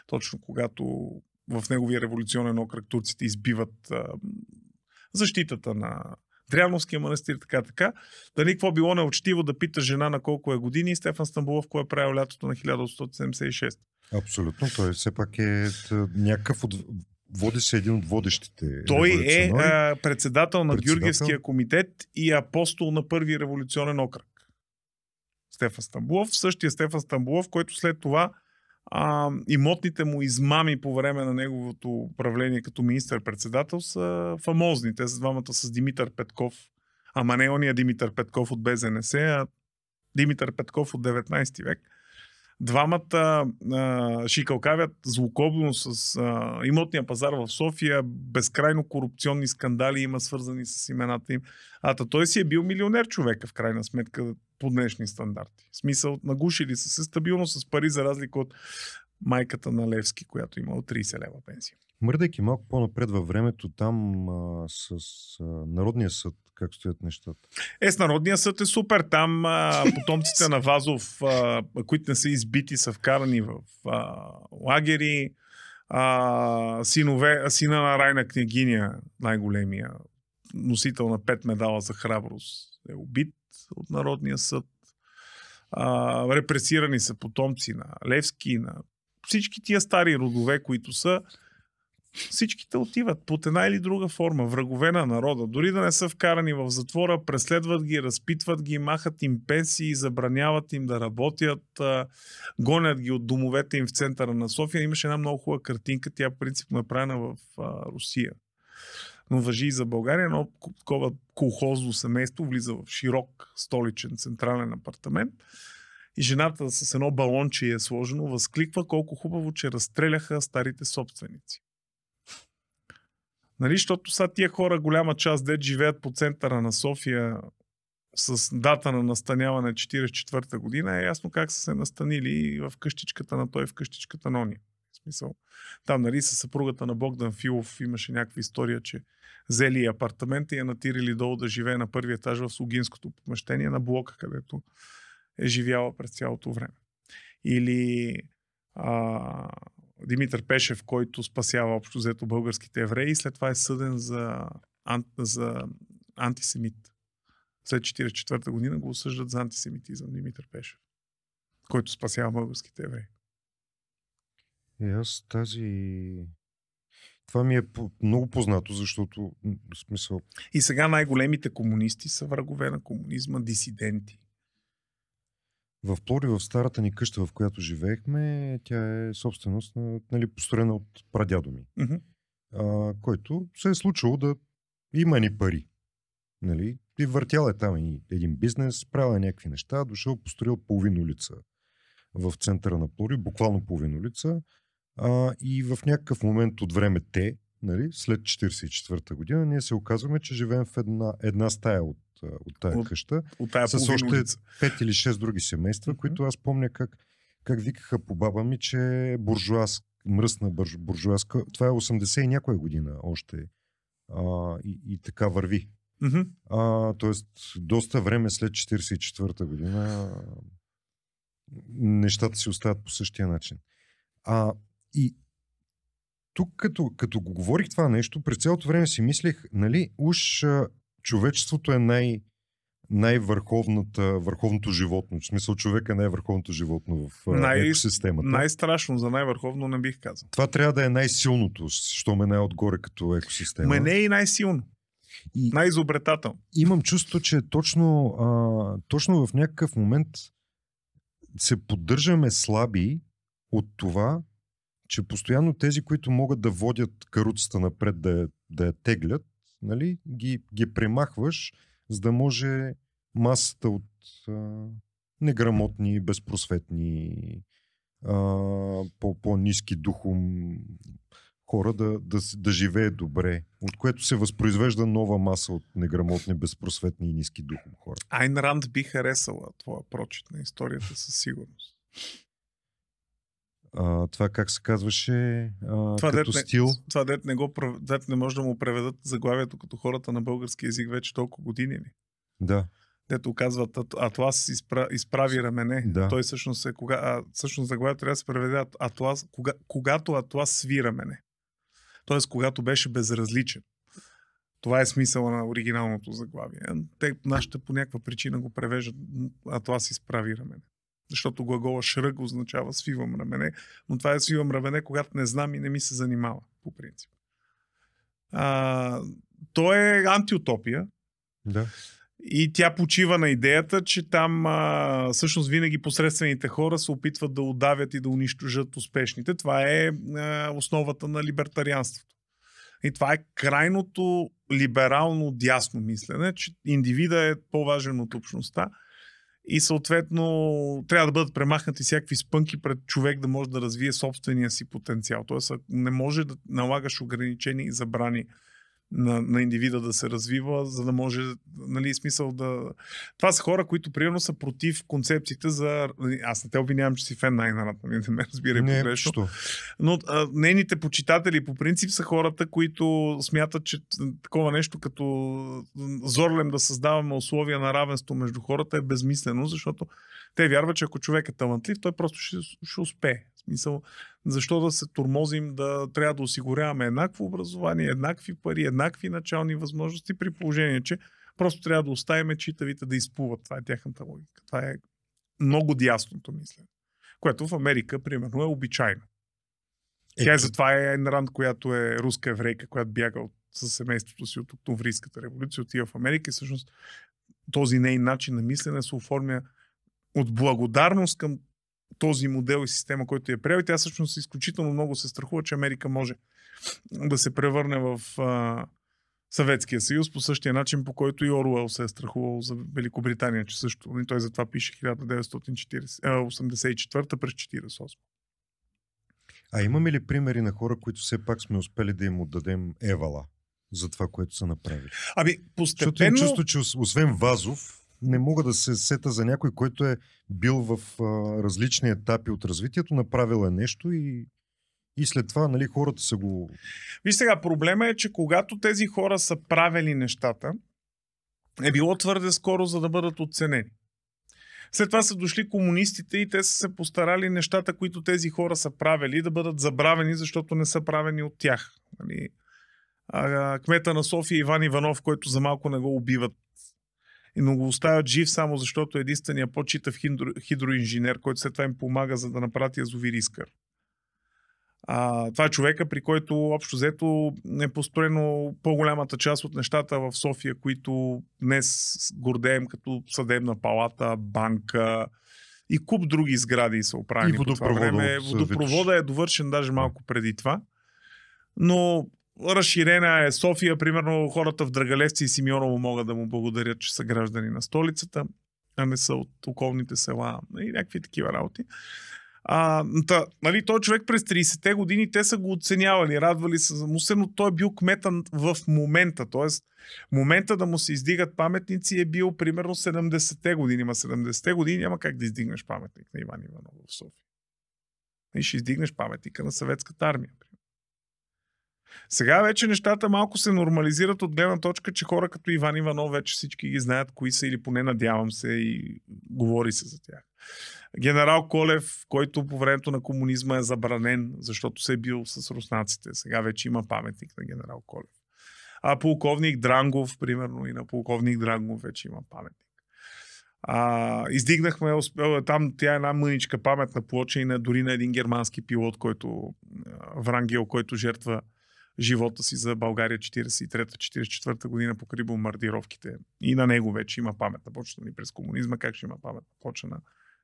точно когато в неговия революционен окръг турците избиват а, защитата на Дряновския манастир, така, така. Дали какво било неучтиво да пита жена на колко е години и Стефан Стамбулов, кой е правил лятото на 1876. Абсолютно. Той все пак е т- някакъв от... Води се един от водещите Той е а, председател на Председател. Георгиевския комитет и апостол на първи революционен окръг. Стефан Стамбулов. Същия Стефан Стамбулов, който след това а, имотните му измами по време на неговото управление като министър-председател са фамозни. Те са двамата с Димитър Петков. Ама не ония Димитър Петков от БЗНС, а Димитър Петков от 19 век. Двамата а, шикалкавят злокобно с а, имотния пазар в София. Безкрайно корупционни скандали има свързани с имената им. А той си е бил милионер човека в крайна сметка. По днешни стандарти. В смисъл, нагушили са се стабилно с пари, за разлика от майката на Левски, която имала 30 лева пенсия. Мърдайки малко по-напред във времето, там а, с а, Народния съд, как стоят нещата? Е, с Народния съд е супер. Там а, потомците на Вазов, а, които не са избити, са вкарани в а, лагери. А, синове, сина на Райна княгиня, най-големия носител на пет медала за храброст, е убит от Народния съд. А, репресирани са потомци на Левски, на всички тия стари родове, които са всичките отиват под една или друга форма, врагове на народа. Дори да не са вкарани в затвора, преследват ги, разпитват ги, махат им пенсии, забраняват им да работят, гонят ги от домовете им в центъра на София. Имаше една много хубава картинка, тя принципно е правена в Русия. Но въжи и за България, едно такова колхозно семейство влиза в широк столичен централен апартамент и жената с едно балонче е сложено, възкликва колко хубаво, че разстреляха старите собственици. Нали, защото са тия хора, голяма част, дет живеят по центъра на София с дата на настаняване 44-та година, е ясно как са се настанили в къщичката на той, в къщичката на ония. Смисъл, там, нали, със съпругата на Богдан Филов имаше някаква история, че взели апартамента и я натирили долу да живее на първи етаж в Слугинското помещение на блока, където е живяла през цялото време. Или а, Димитър Пешев, който спасява общо взето българските евреи и след това е съден за, за антисемит. След 1944 година го осъждат за антисемитизъм Димитър Пешев, който спасява българските евреи. И аз тази... Това ми е много познато, защото смисъл... И сега най-големите комунисти са врагове на комунизма, дисиденти. В Плори, в старата ни къща, в която живеехме, тя е собственост, на, нали, построена от прадядо ми. Mm-hmm. А, който се е случило да има ни пари. Нали? И въртял е там и един бизнес, правил е някакви неща, дошъл, построил половин улица в центъра на Плори, буквално половин улица. А, и в някакъв момент от време те, нали, след 44-та година, ние се оказваме, че живеем в една, една стая от от тая От- къща, От тая с още улица. пет или шест други семейства, Мгм. които аз помня как, как викаха по баба ми, че буржуаз, мръсна бурж, буржуазка. Това е 80 и някоя година още. А, и, и така върви. Мгм. А, тоест, доста време след 44-та година нещата си остават по същия начин. А, и тук, като, като го говорих това нещо, през цялото време си мислех, нали, уж а, човечеството е най- най-върховната, върховното животно. В смисъл човек е най-върховното животно в Най- екосистемата. Най-страшно за най-върховно не бих казал. Това трябва да е най-силното, що ме най-отгоре като екосистема. Ма не е и най-силно. И- Най-изобретателно. имам чувство, че точно, а, точно в някакъв момент се поддържаме слаби от това, че постоянно тези, които могат да водят каруцата напред, да, да я теглят, нали, ги, ги премахваш, за да може масата от а, неграмотни, безпросветни, а, по, по-низки духом хора да, да, да живее добре, от което се възпроизвежда нова маса от неграмотни, безпросветни и ниски духом хора. Айн Ранд би харесала твоя прочит на историята със сигурност. А, това как се казваше а, Това като дет, стил. Не, това дет не, го, дет не може да му преведат заглавието като хората на български язик вече толкова години ли? Да, Дето казват «Ат- Атлас изпра, изправи рамене. Да. Той всъщност е кога, а, всъщност заглавието трябва да се преведе «Ат- Атлас, кога, когато Атлас сви рамене. Тоест когато беше безразличен. Това е смисъла на оригиналното заглавие. Те нашите по някаква причина го превеждат м, Атлас изправи рамене. Защото глагола шръг означава свивам рамене, но това е свивам рамене, когато не знам и не ми се занимава, по принцип. А, то е антиутопия, да. и тя почива на идеята, че там а, всъщност винаги посредствените хора се опитват да удавят и да унищожат успешните. Това е а, основата на либертарианството. И това е крайното либерално дясно мислене, че индивида е по-важен от общността и съответно трябва да бъдат премахнати всякакви спънки пред човек да може да развие собствения си потенциал. Тоест не може да налагаш ограничения и забрани на, на индивида да се развива, за да може, нали, смисъл да... Това са хора, които примерно са против концепциите за... Аз не те обвинявам, че си фен най-нарад, нали, не ме разбирай Не, погрешно. що? Но а, нейните почитатели по принцип са хората, които смятат, че такова нещо като зорлем да създаваме условия на равенство между хората е безмислено, защото те вярват, че ако човек е талантлив, той просто ще, ще успее. В смисъл, защо да се турмозим да трябва да осигуряваме еднакво образование, еднакви пари, еднакви начални възможности, при положение, че просто трябва да оставим читавите да изплуват. Това е тяхната логика. Това е много дясното мислене. Което в Америка, примерно, е обичайно. Тя е, затова е Айн Ранд, която е руска еврейка, която бяга от, със семейството си от Октомврийската революция, отива в Америка и всъщност този нейн начин на мислене се оформя от благодарност към този модел и система, който е приел. И тя всъщност изключително много се страхува, че Америка може да се превърне в а, Съветския съюз по същия начин, по който и Оруел се е страхувал за Великобритания, че също. И той затова пише 1984 през 48. А имаме ли примери на хора, които все пак сме успели да им отдадем евала за това, което са направили? Ами, Защото им постепенно... чувство, че ос- освен Вазов, не мога да се сета за някой, който е бил в а, различни етапи от развитието, направил е нещо и, и след това нали, хората са го... Виж сега, проблема е, че когато тези хора са правили нещата, е било твърде скоро, за да бъдат оценени. След това са дошли комунистите и те са се постарали нещата, които тези хора са правили, да бъдат забравени, защото не са правени от тях. Нали? Кмета на София Иван Иванов, който за малко не го убиват но го оставят жив само защото е единствения по-читав хидро, хидроинженер, който след това им помага за да направят язовир Искър. А, това е човека, при който общо взето е построено по-голямата част от нещата в София, които днес гордеем като съдебна палата, банка и куп други сгради са оправени. И по това водопровода време. Водопровода е довършен даже малко преди това. Но разширена е София, примерно хората в Драгалевци и Симеоново могат да му благодарят, че са граждани на столицата, а не са от околните села и някакви такива работи. А, та, нали, той човек през 30-те години те са го оценявали, радвали се за му се, но той е бил кмета в момента. Тоест, момента да му се издигат паметници е бил примерно 70-те години. Ма 70-те години няма как да издигнеш паметник на Иван Иванов в София. И ще издигнеш паметника на съветската армия. Сега вече нещата малко се нормализират от гледна точка, че хора като Иван Иванов вече всички ги знаят кои са или поне надявам се и говори се за тях. Генерал Колев, който по времето на комунизма е забранен, защото се е бил с руснаците. Сега вече има паметник на генерал Колев. А полковник Дрангов, примерно, и на полковник Дрангов вече има паметник. А, издигнахме, там тя е една мъничка паметна плоча и на, дори на един германски пилот, който Врангел, който жертва живота си за България 43-44 година покри бомбардировките. И на него вече има паметна почта ни през комунизма. Как ще има паметна почта на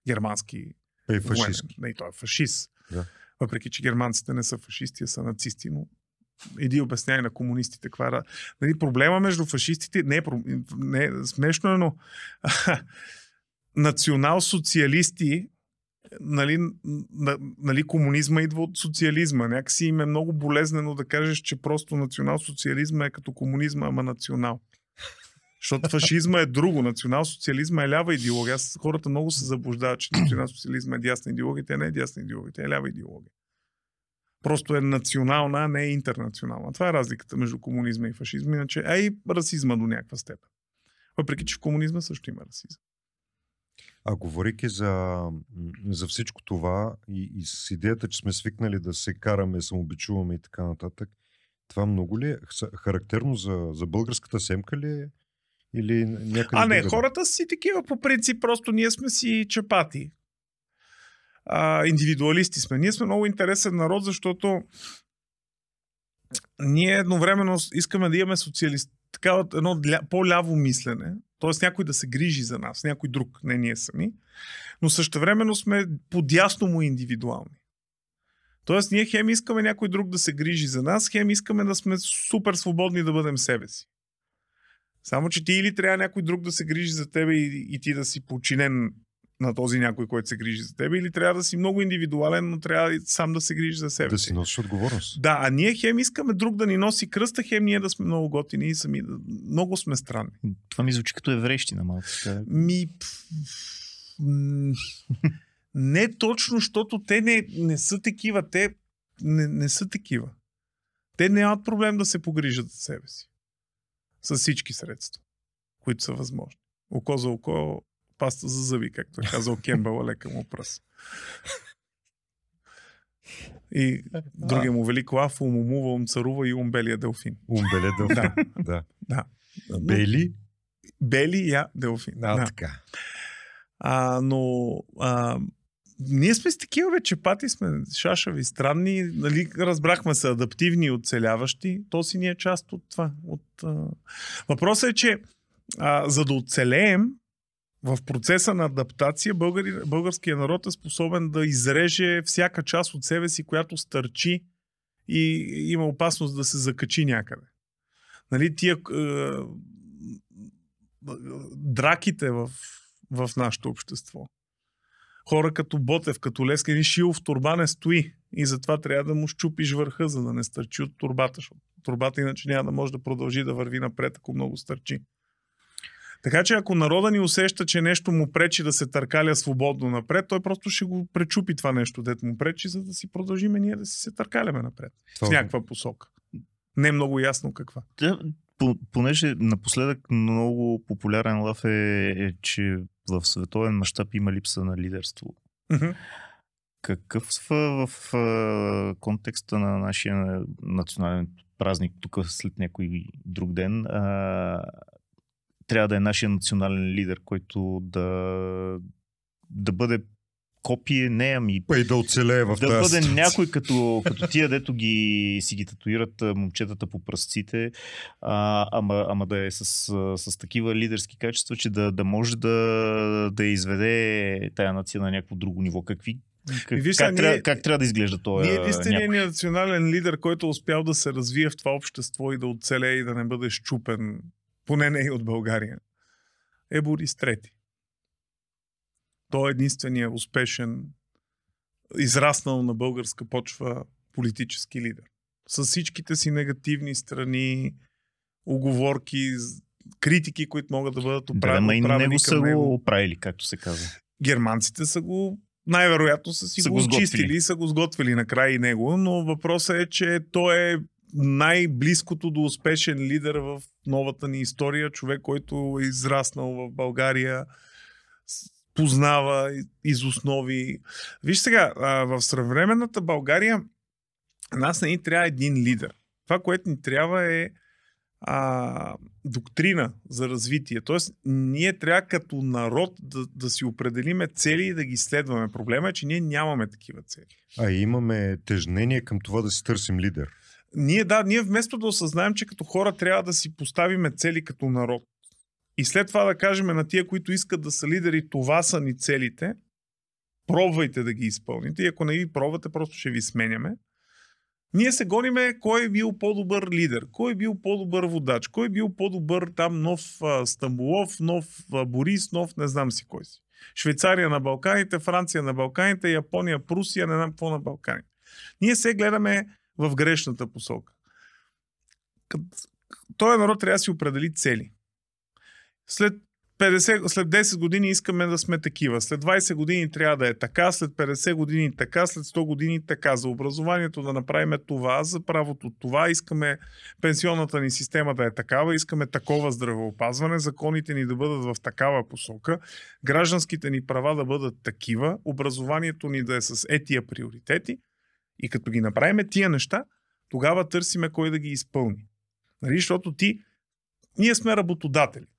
германски военен? фашистски. Не, той е фашист. Да. Въпреки, че германците не са фашисти, а са нацисти, но иди обясняй на комунистите каква е. Нали, проблема между фашистите не е, не е смешно, е, но национал-социалисти нали, на, нали, комунизма идва от социализма. Някакси им е много болезнено да кажеш, че просто национал-социализма е като комунизма, ама национал. Защото фашизма е друго. Национал-социализма е лява идеология. Аз, хората много се заблуждават, че национал-социализма е дясна идеология. Тя не е дясна идеология, тя е лява идеология. Просто е национална, а не е интернационална. Това е разликата между комунизма и фашизма. Иначе, а и расизма до някаква степен. Въпреки, че в комунизма също има расизъм. А говорейки за, за всичко това и, и с идеята, че сме свикнали да се караме, самобичуваме и така нататък, това много ли е ха- характерно за, за българската семка ли е? Или някъде А не, другаде? хората си такива по принцип, просто ние сме си чапати. А, индивидуалисти сме. Ние сме много интересен народ, защото ние едновременно искаме да имаме социалист, така едно ля- по-ляво мислене, т.е. някой да се грижи за нас, някой друг, не ние сами, но същевременно сме подясно му индивидуални. Тоест, ние хем искаме някой друг да се грижи за нас, хем искаме да сме супер свободни да бъдем себе си. Само, че ти или трябва някой друг да се грижи за тебе и, и ти да си подчинен на този някой, който се грижи за теб, или трябва да си много индивидуален, но трябва и сам да се грижи за себе Да си. си носиш отговорност. Да, а ние хем искаме друг да ни носи кръста, хем ние да сме много готини и сами. Много сме странни. Това ми звучи като еврейщина малко. Ми... Не точно, защото те не, не са такива. Те не, не са такива. Те нямат проблем да се погрижат за себе си. С всички средства, които са възможни. Око за око, паста за зъби, както е казал Кембъл, лека му пръс. И другия му велик лав, умумува, умцарува и умбелия делфин. Умбеле да. да. Да. Бели? Бели я делфин. А, да. така. А, но а, ние сме с такива вече пати сме шашави, странни, нали, разбрахме се адаптивни и оцеляващи. То си ни е част от това. От, а... Въпросът е, че а, за да оцелеем в процеса на адаптация, българи, българският народ е способен да изреже всяка част от себе си, която стърчи и има опасност да се закачи някъде. Нали, тия е, драките в, в нашето общество. Хора като Ботев, като Лескин Шилов, турба не стои. И затова трябва да му щупиш върха, за да не стърчи от турбата. Защото турбата иначе няма да може да продължи да върви напред, ако много стърчи. Така че ако народа ни усеща, че нещо му пречи да се търкаля свободно напред, той просто ще го пречупи това нещо, дет му пречи, за да си продължиме ние да си се търкаляме напред. Това- В някаква посока. Не е много ясно каква. Да, по- понеже напоследък много популярен лав е, е, че в световен мащаб има липса на лидерство. Мгм. Какъв в, в контекста на нашия национален празник, тук след някой друг ден, а, трябва да е нашия национален лидер, който да, да бъде копие, не ами Па и да оцелее в да тази бъде ситуация. някой като, като тия, дето ги си ги татуират момчетата по пръстците, а, ама, ама да е с, с такива лидерски качества, че да, да може да, да изведе тая нация на някакво друго ниво. Какви, как, И виж как, сега, трябва, ние- как трябва да изглежда този Ние единственият ни национален лидер, който е успял да се развие в това общество и да оцелее и да не бъде щупен, поне не и от България, е Борис Трети. Той е единственият успешен, израснал на българска почва политически лидер. С всичките си негативни страни, оговорки, критики, които могат да бъдат Да, отправени, ама и него са го оправили, както се казва. Германците са го най-вероятно са си Са го, го сготвили. очистили и са го сготвили накрая и него, но въпросът е, че той е най-близкото до успешен лидер в новата ни история, човек, който е израснал в България, познава из основи. Виж сега, в съвременната България нас не ни трябва един лидер. Това, което ни трябва е а, доктрина за развитие. Тоест, ние трябва като народ да, да си определиме цели и да ги следваме. Проблема е, че ние нямаме такива цели. А имаме тежнение към това да си търсим лидер. Ние, да, ние вместо да осъзнаем, че като хора трябва да си поставиме цели като народ и след това да кажем на тия, които искат да са лидери, това са ни целите, пробвайте да ги изпълните и ако не ви пробвате, просто ще ви сменяме. Ние се гониме кой е бил по-добър лидер, кой е бил по-добър водач, кой е бил по-добър там нов а, Стамбулов, нов а, Борис, нов не знам си кой си. Швейцария на Балканите, Франция на Балканите, Япония, Прусия, не знам какво на Балканите. Ние се гледаме в грешната посока. Той народ трябва да си определи цели. След 50, след 10 години искаме да сме такива. След 20 години трябва да е така, след 50 години така, след 100 години така. За образованието да направим това, за правото това. Искаме пенсионната ни система да е такава, искаме такова здравеопазване, законите ни да бъдат в такава посока, гражданските ни права да бъдат такива, образованието ни да е с етия приоритети. И като ги направим тия неща, тогава търсиме кой да ги изпълни. Нали? Защото ти, ние сме работодателите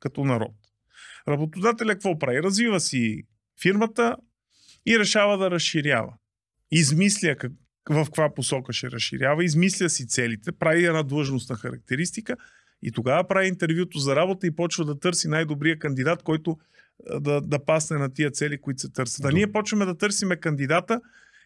като народ. Работодателя какво прави? Развива си фирмата и решава да разширява. Измисля как, в каква посока ще разширява, измисля си целите, прави една длъжностна характеристика и тогава прави интервюто за работа и почва да търси най-добрия кандидат, който да, да пасне на тия цели, които се търсят. А Добре. ние почваме да търсиме кандидата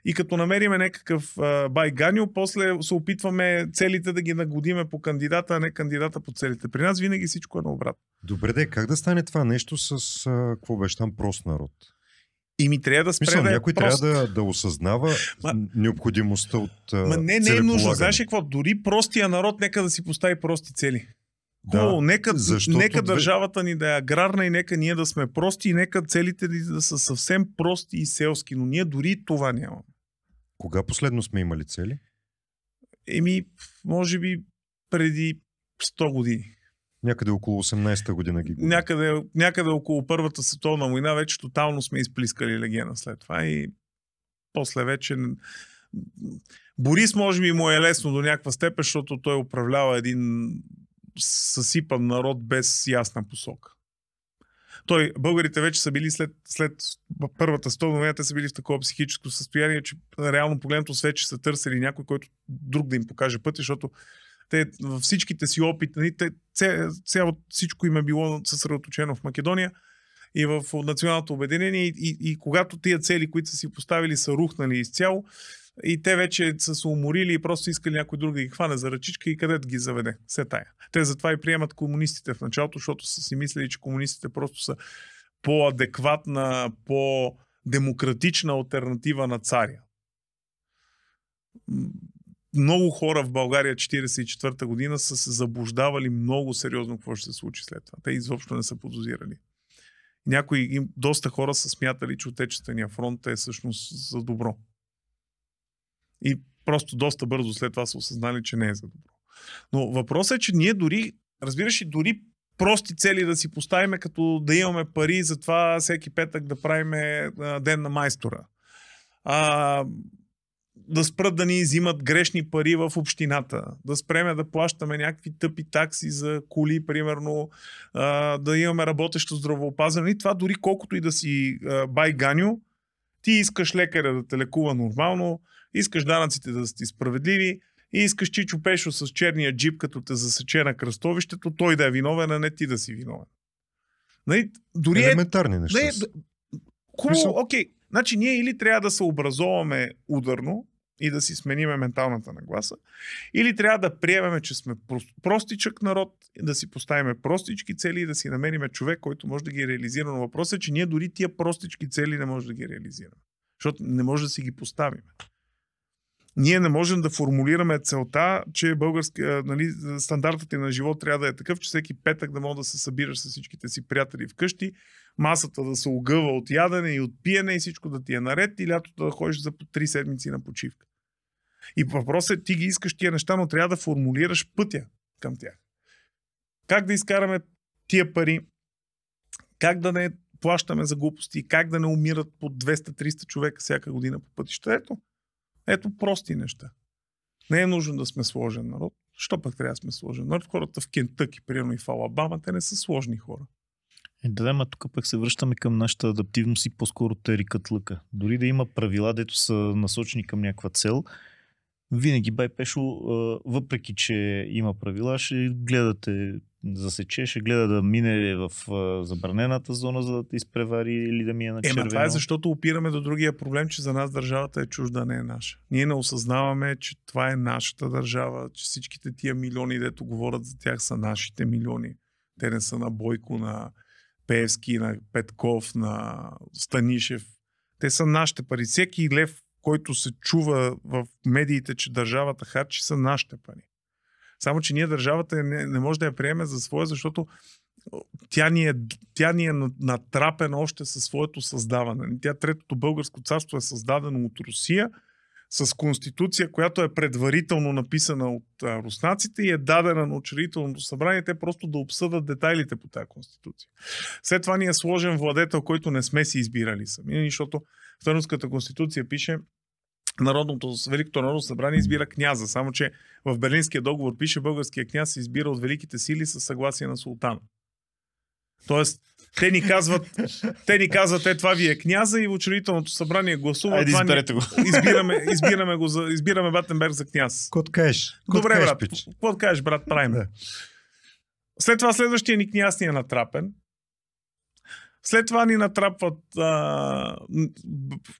и като намериме някакъв а, байганю, после се опитваме целите да ги нагодиме по кандидата, а не кандидата по целите. При нас винаги всичко е наобратно. Добре, де, как да стане това нещо с, а, какво беше там, прост народ? И ми трябва да спре Мисля, да е някой прост. трябва да, да осъзнава Ма- необходимостта от Ма не, не е нужно. Знаеш какво? Дори простия народ нека да си постави прости цели. Да, Хубаво, нека, защото нека държавата ни да е аграрна и нека ние да сме прости и нека целите ни да са съвсем прости и селски, но ние дори и това нямаме. Кога последно сме имали цели? Еми, може би преди 100 години. Някъде около 18-та година ги губим. Някъде, някъде около Първата световна война вече тотално сме изплискали легена след това и после вече... Борис може би му е лесно до някаква степен, защото той управлява един съсипан народ без ясна посока. Той, българите вече са били след, след първата война, те са били в такова психическо състояние, че реално погледнато с вече са търсили някой, който друг да им покаже пътя, защото те във всичките си опити, нали, те, ця, цяло, всичко им е било съсредоточено в Македония и в националното обединение и, и, и когато тия цели, които са си поставили, са рухнали изцяло и те вече са се уморили и просто искали някой друг да ги хване за ръчичка и къде да ги заведе. Все тая. Те затова и приемат комунистите в началото, защото са си мислили, че комунистите просто са по-адекватна, по-демократична альтернатива на царя. Много хора в България 1944 година са се заблуждавали много сериозно какво ще се случи след това. Те изобщо не са подозирали. Някои, доста хора са смятали, че Отечествения фронт е всъщност за добро. И просто доста бързо след това са осъзнали, че не е за добро. Но въпросът е, че ние дори, разбираш ли, дори прости цели да си поставиме, като да имаме пари за това всеки петък да правиме а, ден на майстора. А, да спрат да ни взимат грешни пари в общината, да спреме да плащаме някакви тъпи такси за коли, примерно, а, да имаме работещо здравеопазване. И това дори колкото и да си а, бай ганю, ти искаш лекаря да те лекува нормално, искаш данъците да са ти справедливи, и искаш Чичо Пешо с черния джип, като те засече на кръстовището, той да е виновен, а не ти да си виновен. Нали? Дори е Елементарни неща. не, са. д- хубаво, окей. Значи ние или трябва да се образоваме ударно и да си смениме менталната нагласа, или трябва да приемеме, че сме прос- простичък народ, да си поставиме простички цели и да си намериме човек, който може да ги реализира. Но въпросът е, че ние дори тия простички цели не може да ги реализираме. Защото не може да си ги поставим. Ние не можем да формулираме целта, че български, нали, стандартът на живот трябва да е такъв, че всеки петък да може да се събираш с всичките си приятели вкъщи, масата да се огъва от ядене и от пиене и всичко да ти е наред и лятото да ходиш за три седмици на почивка. И въпросът е, ти ги искаш тия неща, но трябва да формулираш пътя към тях. Как да изкараме тия пари, как да не плащаме за глупости, как да не умират по 200-300 човека всяка година по пътища. Ето, ето прости неща. Не е нужно да сме сложен народ. Що пък трябва да сме сложен народ? Хората в Кентъки, примерно и в Алабама, те не са сложни хора. Е, да, ма тук пък се връщаме към нашата адаптивност и по-скоро те рикат лъка. Дори да има правила, дето са насочени към някаква цел, винаги бай Пешо, а, въпреки че има правила, ще гледате засече, ще гледа да мине в забранената зона, за да те изпревари или да мине на червено. това е защото опираме до другия проблем, че за нас държавата е чужда, не е наша. Ние не осъзнаваме, че това е нашата държава, че всичките тия милиони, дето говорят за тях, са нашите милиони. Те не са на Бойко, на Певски, на Петков, на Станишев. Те са нашите пари. Всеки лев, който се чува в медиите, че държавата харчи, са нашите пари. Само, че ние държавата не, не може да я приеме за своя, защото тя ни е, тя ни е на- натрапена още със своето създаване. Тя Третото българско царство е създадено от Русия с конституция, която е предварително написана от а, руснаците и е дадена на учредителното събрание, те просто да обсъдат детайлите по тази конституция. След това ни е сложен владетел, който не сме си избирали сами, защото в Търновската конституция пише Народното, Великото народно събрание избира княза, само че в Берлинския договор пише българския княз се избира от великите сили със съгласие на султана. Тоест, те ни казват, те ни казват, е, това ви е княза и в учредителното събрание гласува. Айде, това ни- изберете го. избираме, избираме, го за, избираме Батенберг за княз. Кот кажеш. Кот Добре, кажеш, брат. Какво кажеш, брат, правим. Да. След това следващия ни княз ни е натрапен. След това ни натрапват а,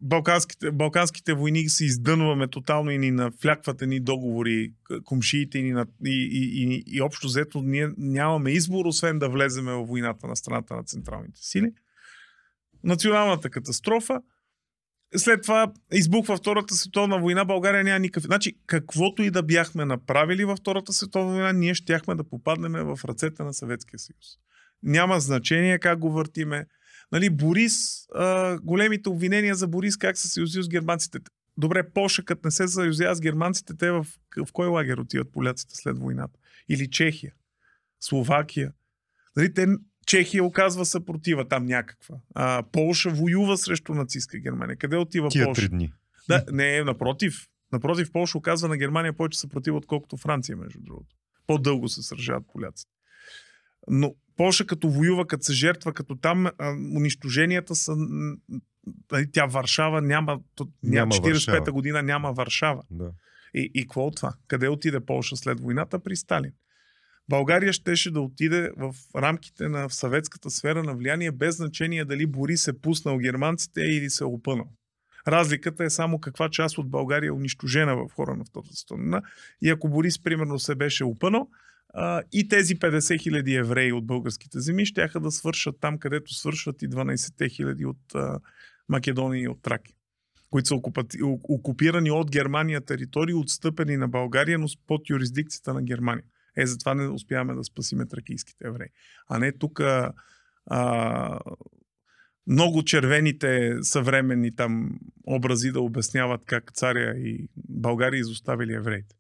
балканските, балканските войни, се издънваме тотално и ни нафлякват едни договори, к- комшиите ни, и, и, и, и общо взето ние нямаме избор, освен да влеземе в войната на страната на централните сили. Националната катастрофа. След това избухва Втората световна война, България няма никакъв... Значи, каквото и да бяхме направили във Втората световна война, ние щяхме да попаднем в ръцете на Съветския съюз. Няма значение как го въртиме. Нали, Борис, а, големите обвинения за Борис, как се съюзил с германците. Добре, Польша, като не се съюзява с германците, те в, в кой лагер отиват поляците след войната? Или Чехия? Словакия? Нали, те, Чехия оказва съпротива там някаква. А, Полша воюва срещу нацистска Германия. Къде отива Тия Полша? три дни. Да, не, напротив. Напротив, Польша оказва на Германия повече съпротива, отколкото Франция, между другото. По-дълго се сражават поляците. Но Польша като воюва, като се жертва, като там а, унищоженията са... нали, Тя Варшава няма... Няма Няма 45-та Варшава. година няма Варшава. Да. И, и какво от това? Къде отиде Полша след войната? При Сталин. България щеше да отиде в рамките на в съветската сфера на влияние, без значение дали Борис е пуснал германците или се е опънал. Разликата е само каква част от България е унищожена в хора на Втората война. И ако Борис, примерно, се беше опънал, а, и тези 50 хиляди евреи от българските земи ще да свършат там, където свършват и 12 хиляди от а, Македония и от Траки които са окупирани от Германия територии, отстъпени на България, но под юрисдикцията на Германия. Е, затова не успяваме да спасиме тракийските евреи. А не тук а, много червените съвременни там образи да обясняват как царя и България изоставили евреите.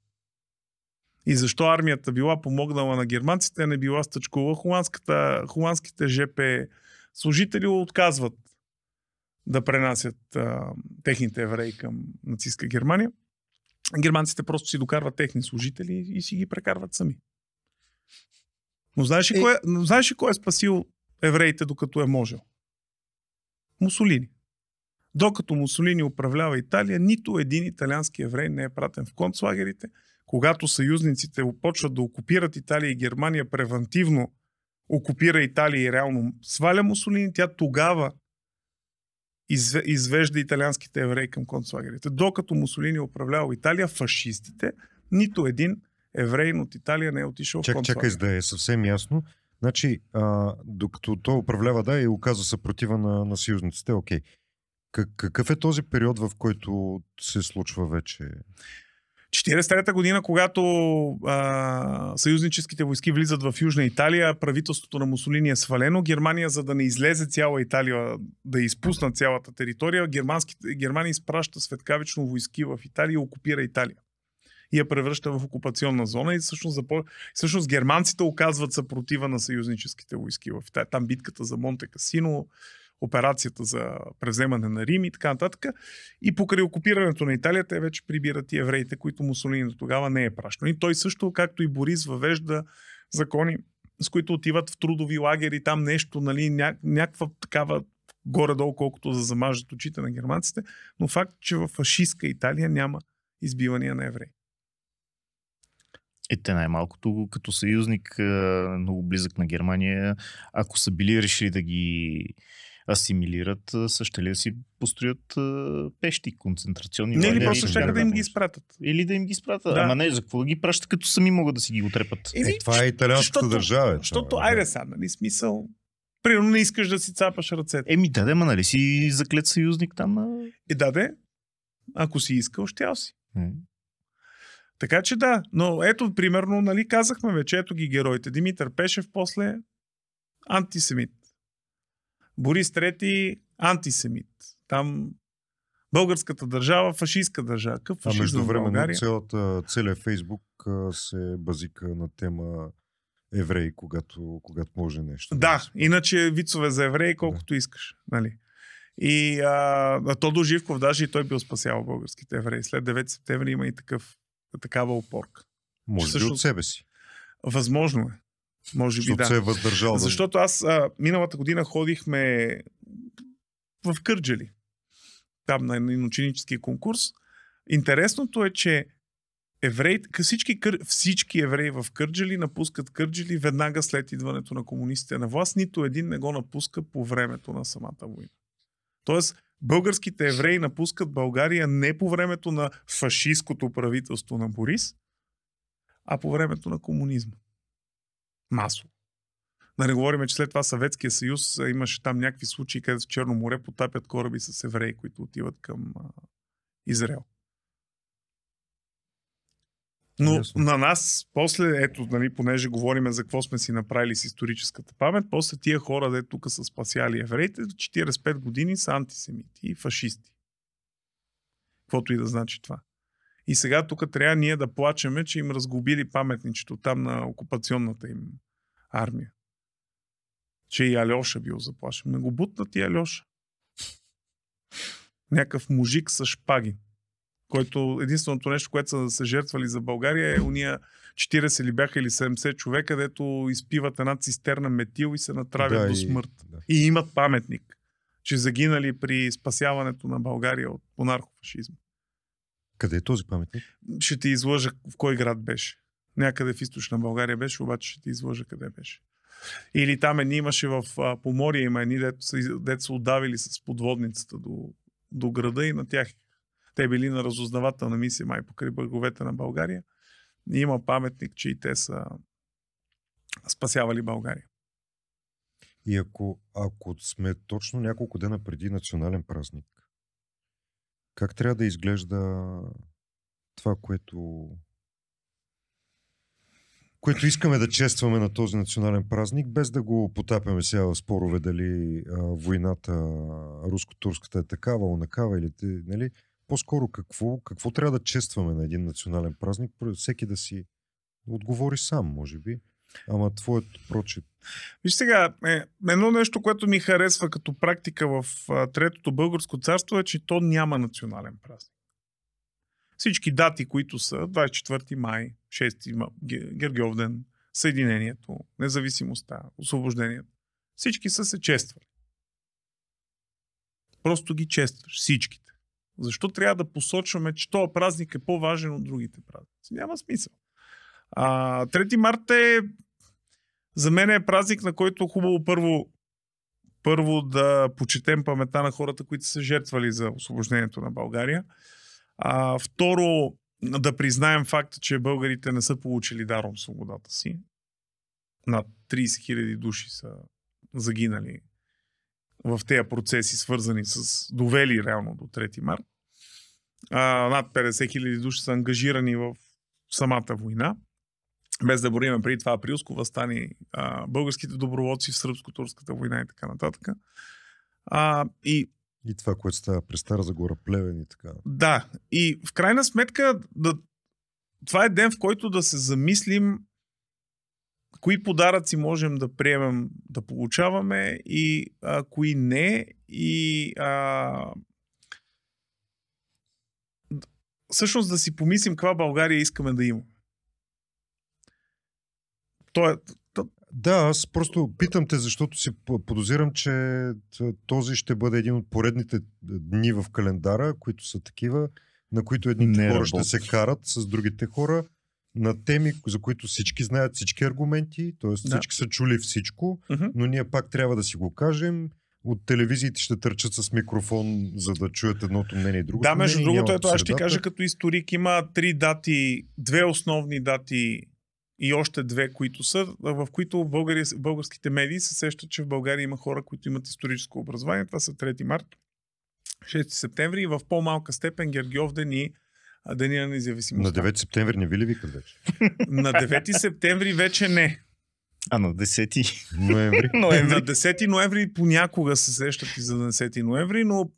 И защо армията била помогнала на германците, а не била стъчкова. Холандските ЖП служители отказват да пренасят а, техните евреи към нацистска Германия. Германците просто си докарват техни служители и си ги прекарват сами. Но знаеш ли, Е- кой, е, но знаеш ли кой е спасил евреите докато е можел? Мусолини. Докато Мусолини управлява Италия, нито един италиански еврей не е пратен в концлагерите. Когато съюзниците почват да окупират Италия и Германия превентивно окупира Италия и реално сваля Мусолини, тя тогава изве- извежда италианските евреи към концлагерите. Докато Мусолини е управлявал Италия, фашистите, нито един евреин от Италия не е отишъл в Чак, концлагер. чакай, да е съвсем ясно. Значи, а, докато той управлява, да, и оказва съпротива на, на съюзниците, окей. Как, какъв е този период, в който се случва вече? 43-та година, когато а, съюзническите войски влизат в Южна Италия, правителството на Мусолини е свалено. Германия, за да не излезе цяла Италия, да изпусна цялата територия, Германия изпраща светкавично войски в Италия и окупира Италия. И я превръща в окупационна зона и всъщност, запо... всъщност германците оказват съпротива на съюзническите войски в Италия. Там битката за Монте Касино, операцията за превземане на Рим и така нататък. И покрай окупирането на Италия, те вече прибират и евреите, които Мусолини до тогава не е пращал. И той също, както и Борис, въвежда закони, с които отиват в трудови лагери, там нещо, нали, ня, някаква такава горе-долу, колкото да замажат очите на германците, но факт, че в фашистска Италия няма избивания на евреи. Е, те най-малкото като съюзник, а, много близък на Германия, ако са били решили да ги асимилират, са ще ли да си построят а, пещи, концентрационни Не, или просто ще да им ги изпратят. Или да им ги изпратят. Да. Ама не, за какво да ги пращат, като сами могат да си ги отрепат? Еми, Е, това е италианската държава. е, Защото, това, айде сега, нали, смисъл. Примерно не искаш да си цапаш ръцете. Еми, да, да, ма нали си заклет съюзник там на... И даде, ако си искал, щял си. Така че да, но ето, примерно, нали, казахме вече, ето ги героите. Димитър Пешев после антисемит. Борис Трети антисемит. Там българската държава, фашистска държава. Какъв А между време цялата, целият Фейсбук се базика на тема евреи, когато, когато може нещо. Да, иначе вицове за евреи колкото искаш. Нали? И а, Тодор Живков, даже и той бил спасял българските евреи. След 9 септември има и такъв, такава опорка. Може би всъщност- от себе си. Възможно е. Може би Защото да. се е въздържал. да- Защото аз а, миналата година ходихме в Кърджали. Там на един ученически конкурс. Интересното е, че евреи, всички, всички евреи в Кърджали напускат Кърджали веднага след идването на комунистите на власт. Нито един не го напуска по времето на самата война. Тоест, българските евреи напускат България не по времето на фашистското правителство на Борис, а по времето на комунизма. Масово. Да не говорим, че след това Съветския съюз имаше там някакви случаи, където в Черно море потапят кораби с евреи, които отиват към а, Израел. Но Ясно. на нас, после, ето, нали, понеже говорим за какво сме си направили с историческата памет, после тия хора, де тук са спасяли евреите, 45 години са антисемити и фашисти. Каквото и да значи това. И сега тук трябва ние да плачеме, че им разгубили паметничето там на окупационната им армия. Че и Алеша бил заплашен. Не го бутнат и Алеша. Някакъв мужик с шпаги който единственото нещо, което са се жертвали за България е уния 40 ли бяха или 70 човека, където изпиват една цистерна метил и се натравят да, до смърт. И, да. и имат паметник, че загинали при спасяването на България от монархофашизма. Къде е този паметник? Ще ти излъжа в кой град беше. Някъде в източна България беше, обаче ще ти излъжа къде беше. Или там едни имаше в Поморие, има едни, дето са, дето са отдавили с подводницата до, до града и на тях те били на разузнавателна мисия май покрай бърговете на България. И има паметник, че и те са спасявали България. И ако, ако сме точно няколко дена преди национален празник, как трябва да изглежда това, което което искаме да честваме на този национален празник, без да го потапяме сега в спорове дали а, войната руско-турската е такава, онакава или нали, по-скоро какво, какво трябва да честваме на един национален празник, всеки да си отговори сам, може би. Ама твоят прочит. Виж сега, е, едно нещо, което ми харесва като практика в а, Третото българско царство е, че то няма национален празник. Всички дати, които са 24 май, 6 Гергьовден, Съединението, независимостта, освобождението, всички са се чествали. Просто ги честваш, всичките. Защо трябва да посочваме, че този празник е по-важен от другите празници? Няма смисъл. А, 3 марта е за мен е празник, на който е хубаво първо, първо да почетем памета на хората, които са жертвали за освобождението на България. А, второ, да признаем факта, че българите не са получили даром свободата си. Над 30 000 души са загинали в тези процеси, свързани с довели реално до 3 март. Над 50 хиляди души са ангажирани в самата война. Без да бориме преди това априлско възстание, а, българските доброволци в сръбско-турската война и така нататък. А, и и това, което става през Стара Загора, Плевен и така. Да. И в крайна сметка, да, това е ден, в който да се замислим кои подаръци можем да приемем да получаваме и а, кои не. И а, всъщност да си помислим каква България искаме да има. То е. Да, аз просто питам те, защото си подозирам, че този ще бъде един от поредните дни в календара, които са такива, на които едните хора работи. ще се карат с другите хора на теми, за които всички знаят всички аргументи, т.е. Да. всички са чули всичко, uh-huh. но ние пак трябва да си го кажем. От телевизиите ще търчат с микрофон, за да чуят едното мнение и другото. Да, между другото, ето аз ще кажа като историк, има три дати, две основни дати и още две, които са, в които българи, българските медии се сещат, че в България има хора, които имат историческо образование. Това са 3 март, 6 септември и в по-малка степен Гергиов ден и Деня на независимостта. На 9 септември не ви ли викат вече? на 9 септември вече не. А на 10 ноември? ноември. На 10 ноември понякога се сещат и за 10 ноември, но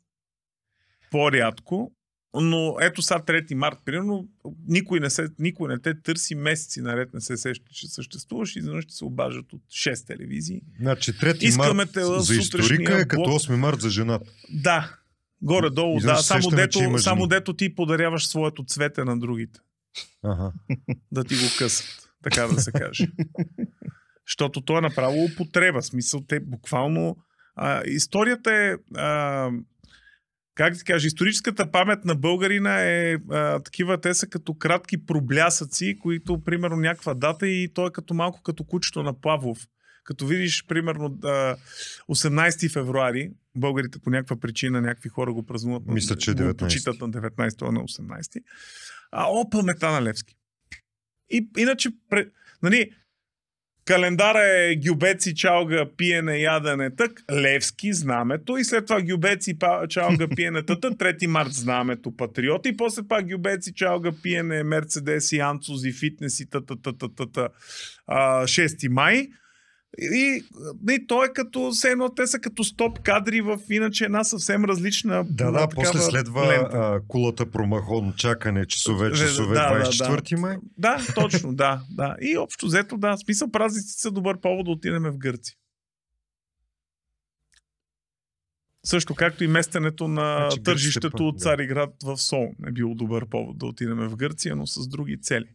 по-рядко. Но ето сега 3 март, примерно, никой не, се, никой не те търси месеци наред, не се сеща, че съществуваш и изведнъж ще се обажат от 6 телевизии. Значи 3 Искаме март те за историка е като 8 март за жената. Да, Горе-долу, да. Само дето, само дето ти подаряваш своето цвете на другите. Ага. Да ти го късат, така да се каже. Защото то е направо употреба. Смисъл, те буквално... А, историята е... А, как ти кажа, историческата памет на българина е а, такива, те са като кратки проблясъци, които, примерно, някаква дата и той е като малко като кучето на Павлов. Като видиш, примерно, а, 18 февруари, българите по някаква причина, някакви хора го празнуват, Мисля, че е го 19. почитат на 19, а на 18. А, о, паметта на Левски. И, иначе, пре, нали, календара е гюбеци, чалга, пиене, ядене, тък, Левски, знамето и след това гюбеци, чалга, пиене, тата, 3 март знамето, патриоти и после пак гюбеци, чалга, пиене, мерцедеси, анцузи, фитнеси, тата, тата, тата, а, 6 май. И, и той е като, все едно, те са като стоп кадри в иначе една съвсем различна Да, да, после следва лента. а, кулата промахон, чакане, часове, Да, часове, да, да, 24 май. Да, точно, да, да. И общо взето, да, смисъл празниците са добър повод да отидем в Гърция. Също както и местенето на Значи тържището пък, от да. Цариград в Сол. Не било добър повод да отидем в Гърция, но с други цели.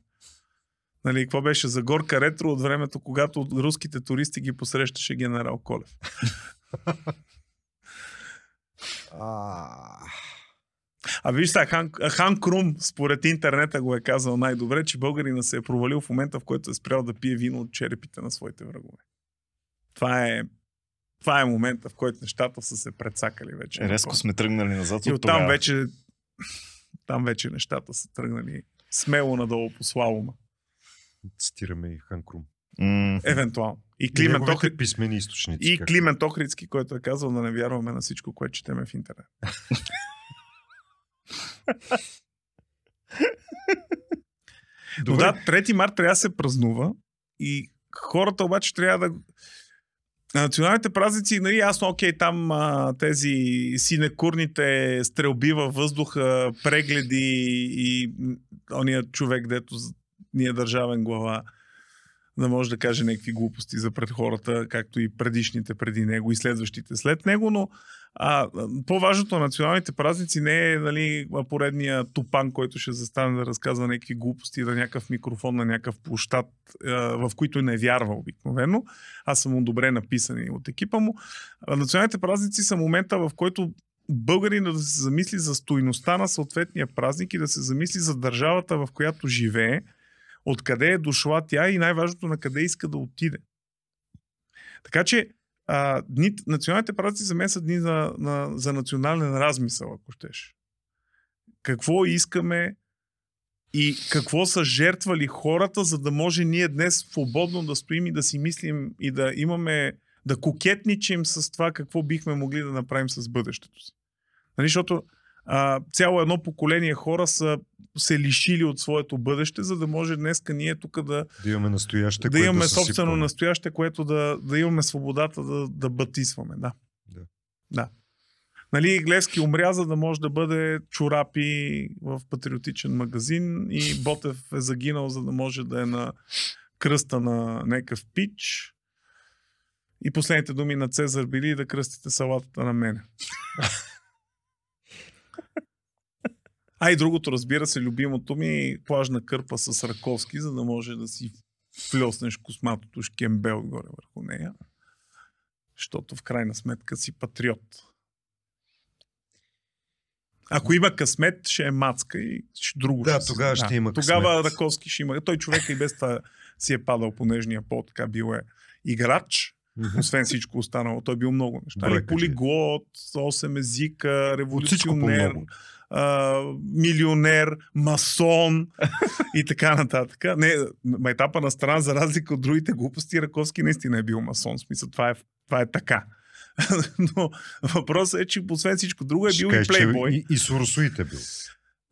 Нали, какво беше за горка ретро от времето, когато руските туристи ги посрещаше генерал Колев. А виж сега, Хан, Хан Крум, според интернета го е казал най-добре, че българина се е провалил в момента, в който е спрял да пие вино от черепите на своите врагове. Това е, това е момента, в който нещата са се прецакали вече. Резко сме тръгнали назад И от оттам тогава. вече, там вече нещата са тръгнали смело надолу по слалома. Цитираме и Хан Крум. М, Евентуално. И Климент, Охри... писмени източници. и Климент Охридски, който е казал да не вярваме на всичко, което четеме в интернет. Но да, 3 март трябва да се празнува и хората обаче трябва да... На националните празници, нали, ясно, окей, там а, тези синекурните стрелби във въздуха, прегледи и ония човек, дето з- ни е държавен глава, да може да каже някакви глупости за пред хората, както и предишните преди него и следващите след него, но а, по-важното на националните празници не е нали, поредния тупан, който ще застане да разказва някакви глупости, да някакъв микрофон на някакъв площад, в които не вярва обикновено. Аз съм му добре написани от екипа му. Националните празници са момента, в който българин да се замисли за стойността на съответния празник и да се замисли за държавата, в която живее, откъде е дошла тя и най-важното на къде иска да отиде. Така че а, дни, националните празници за мен са дни за, на, за национален размисъл, ако щеш. Какво искаме и какво са жертвали хората, за да може ние днес свободно да стоим и да си мислим и да имаме, да кокетничим с това какво бихме могли да направим с бъдещето си. Нали, защото а, цяло едно поколение хора са се лишили от своето бъдеще, за да може днеска ние тук да, Да имаме настояще, да имаме да собствено съсипваме. настояще, което да, да имаме свободата да, да батисваме. Да. Да. да. Нали, Глевски умря, за да може да бъде чорапи в патриотичен магазин и Ботев е загинал, за да може да е на кръста на някакъв пич. И последните думи на Цезар били да кръстите салатата на мене. А и другото, разбира се, любимото ми плажна кърпа с Раковски, за да може да си флеснеш косматото шкембе отгоре върху нея. Защото в крайна сметка си патриот. Ако има късмет, ще е мацка и друго Да, ще тогава ще има Тогава късмет. Раковски ще има. Той човек и без това си е падал по нежния пол, така бил е играч. Освен всичко останало. Той е бил много неща. Бройка, Полиглот, 8 езика, революционер, а, милионер, масон и така нататък. Не, майтапа на страна, за разлика от другите глупости, Раковски наистина е бил масон. В смисъл, това е, това е така. Но въпросът е, че освен всичко друго е Ще бил и кажеш, че плейбой. И, и Соросоид е бил.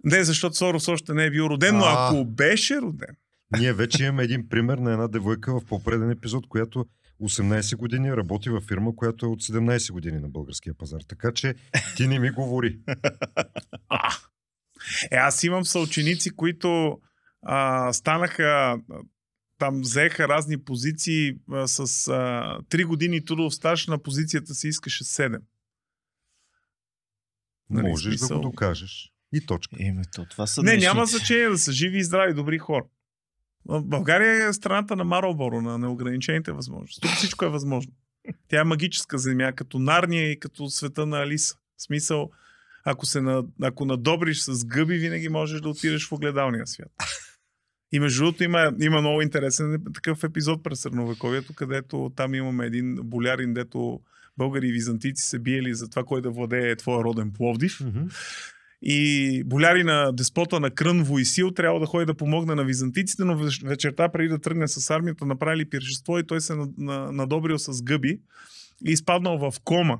Не, защото Сорос още не е бил роден, но ако беше роден, Ние вече имаме един пример на една девойка в по-преден епизод, която 18 години работи във фирма, която е от 17 години на българския пазар. Така че ти не ми говори. Е, аз имам съученици, които а, станаха, там взеха разни позиции а, с а, 3 години трудов стаж, на позицията си искаше 7. Нали, Можеш да смисъл? го докажеш. И точка. Името, това са Не, днешни- няма значение да са живи и здрави, добри хора. България е страната на Марлборо, на неограничените възможности. Тук всичко е възможно. Тя е магическа земя, като Нарния и като света на Алиса. В смисъл, Ако, се на, ако надобриш с гъби, винаги можеш да отидеш в огледалния свят. И между другото има, има много интересен такъв епизод през средновековието, където там имаме един болярин, дето българи и византийци се биели за това, кой да владее твоя роден Пловдив. Мгм. И боляри на деспота на Крън Войсил трябва да ходи да помогне на византийците, но веч- вечерта преди да тръгне с армията направили пиршество и той се на- на- надобрил с гъби и изпаднал в кома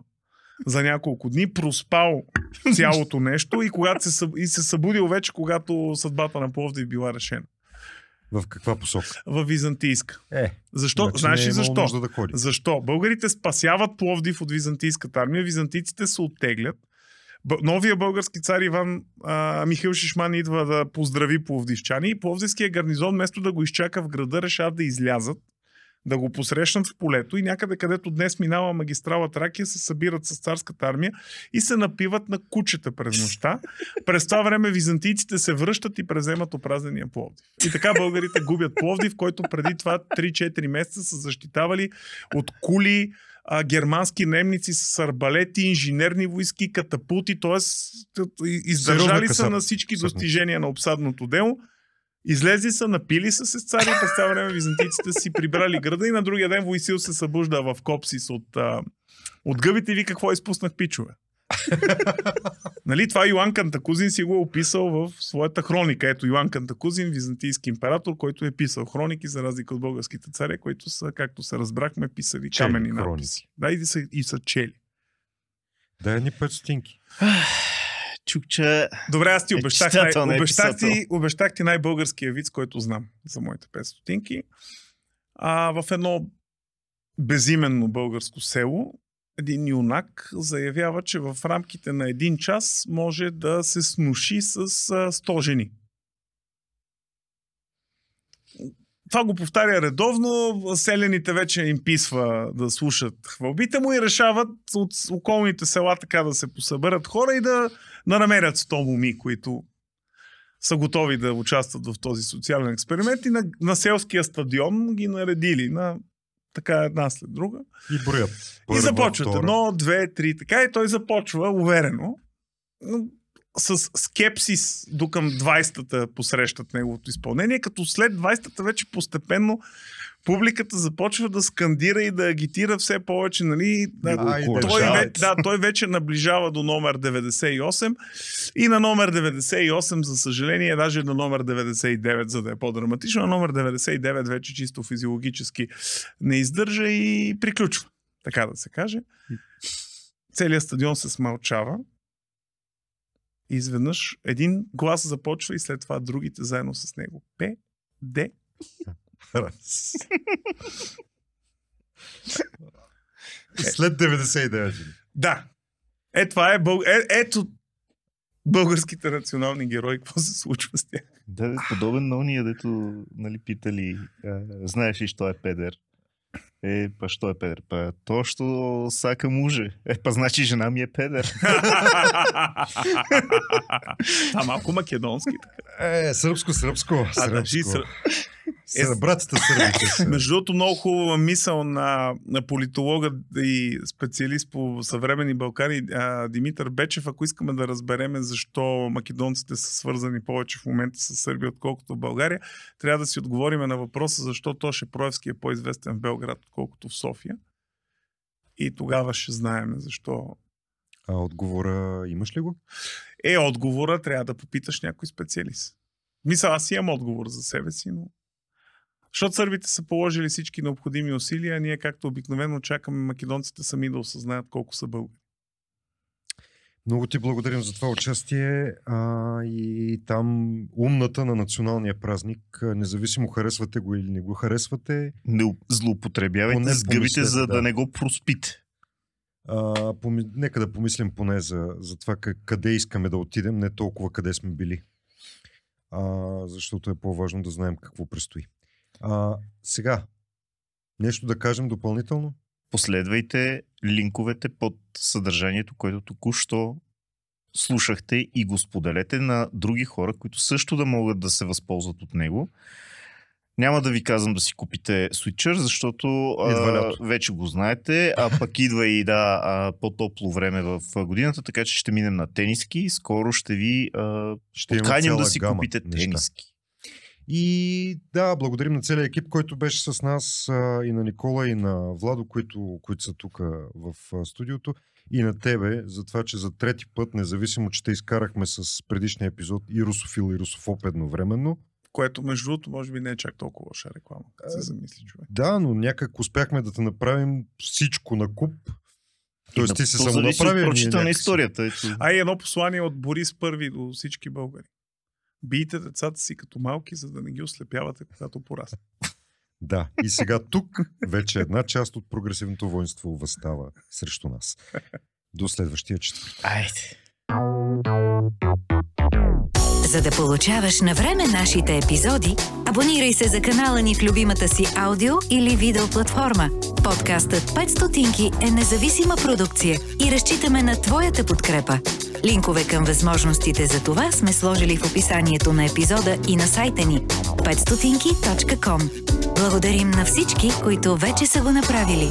за няколко дни, проспал цялото нещо и, когато се, и се събудил вече, когато съдбата на Пловдив била решена. В каква посока? В византийска. Е, Защо? значи Знаеш не ли е защо? да ходи. Защо? Българите спасяват Пловдив от византийската армия, византийците се оттеглят. Новия български цар Иван а, Михаил Шишман идва да поздрави пловдивчани и пловдивския гарнизон, вместо да го изчака в града, решават да излязат, да го посрещнат в полето и някъде, където днес минава магистрала Тракия, се събират с царската армия и се напиват на кучета през нощта. През това време византийците се връщат и преземат опразнения Пловдив. И така българите губят Пловдив, който преди това 3-4 месеца са защитавали от кули, а, германски немници с арбалети, инженерни войски, катапулти, т.е. издържали са на всички достижения на обсадното дело. Излезли са, напили са се с цари, през това време византийците си прибрали града и на другия ден Войсил се събужда в Копсис от, а, от гъбите и ви какво изпуснах пичове. нали, това Йоан Кантакузин си го е описал в своята хроника. Ето Йоан Кантакузин, византийски император, който е писал хроники, за разлика от българските царе, които са, както се разбрахме, писали Чели камени хроники. надписи. Да, и са, и са чели. Дай ни пет стотинки. Чукча, Добре, аз ти Е, обещах, читател, не най- е обещах, ти, обещах ти най-българския вид, който знам за моите 5 стотинки. А, в едно безименно българско село един юнак заявява, че в рамките на един час може да се снуши с а, 100 жени. Това го повтаря редовно, селените вече им писва да слушат хвалбите му и решават от околните села така да се посъберат хора и да, да намерят 100 моми, които са готови да участват в този социален експеримент и на, на селския стадион ги наредили на така една след друга. И броят. и започват едно, две, три, така и той започва уверено но с скепсис до към 20-та посрещат неговото изпълнение, като след 20-та вече постепенно публиката започва да скандира и да агитира все повече, нали, да, Айде, той, ве, да, той вече наближава до номер 98 и на номер 98, за съжаление, даже на номер 99, за да е по-драматично, на номер 99 вече чисто физиологически не издържа и приключва, така да се каже. Целият стадион се смълчава. И изведнъж един глас започва и след това другите заедно с него. П, Д. След 99 жени. Да. Е, това е, бъл... е ето българските национални герои, какво се случва с тях. да, бе, подобен на уния, дето нали, питали, а, знаеш ли, що е педер? Е, па що е педер? Па то, що сака муже. Е, па значи жена ми е педер. Това малко македонски. така. Е, сръбско, сръбско. А, да, сръбско. Сър... Братята сърбите. Между другото, много хубава мисъл на, на политолога и специалист по съвременни Балкани а, Димитър Бечев, ако искаме да разбереме защо македонците са свързани повече в момента с Сърбия, отколкото в България, трябва да си отговорим на въпроса защо Тоше Проевски е по-известен в Белград, отколкото в София. И тогава ще знаем защо. А отговора имаш ли го? Е, отговора трябва да попиташ някой специалист. Мисля, аз имам отговор за себе си, но защото сърбите са положили всички необходими усилия, а ние както обикновено чакаме македонците сами да осъзнаят колко са българи. Много ти благодарим за това участие. А, и там умната на националния празник, независимо харесвате го или не го харесвате, Не злоупотребявайте Поне с гъбите, за да. да. не го проспите. а, поми... нека да помислим поне за, за това къ- къде искаме да отидем, не толкова къде сме били. А, защото е по-важно да знаем какво предстои. А, сега, нещо да кажем допълнително? Последвайте линковете под съдържанието, което току-що слушахте и го споделете на други хора, които също да могат да се възползват от него. Няма да ви казвам да си купите Switcher, защото а, вече го знаете, а пък идва и да, а, по-топло време в годината, така че ще минем на тениски. Скоро ще ви а, Ще подканим да си гама купите неща. тениски. И да, благодарим на целия екип, който беше с нас и на Никола и на Владо, които, които са тук в студиото. И на тебе, за това, че за трети път, независимо, че те изкарахме с предишния епизод и русофил и русофоб едновременно, Което, между другото, може би не е чак толкова лоша реклама, като се замисли човек. да, но някак успяхме да те направим всичко на куп. Тоест ти на- си то само зависи от направил. ние прочита на историята. Ето. А и едно послание от Борис Първи до всички българи. Бийте децата си като малки, за да не ги ослепявате, когато пораснат. Да, и сега тук вече една част от прогресивното воинство възстава срещу нас. До следващия четвъртък. Айде. За да получаваш на време нашите епизоди, абонирай се за канала ни в любимата си аудио или видео платформа. Подкастът 5 стотинки е независима продукция и разчитаме на твоята подкрепа. Линкове към възможностите за това сме сложили в описанието на епизода и на сайта ни 5stotinki.com. Благодарим на всички, които вече са го направили.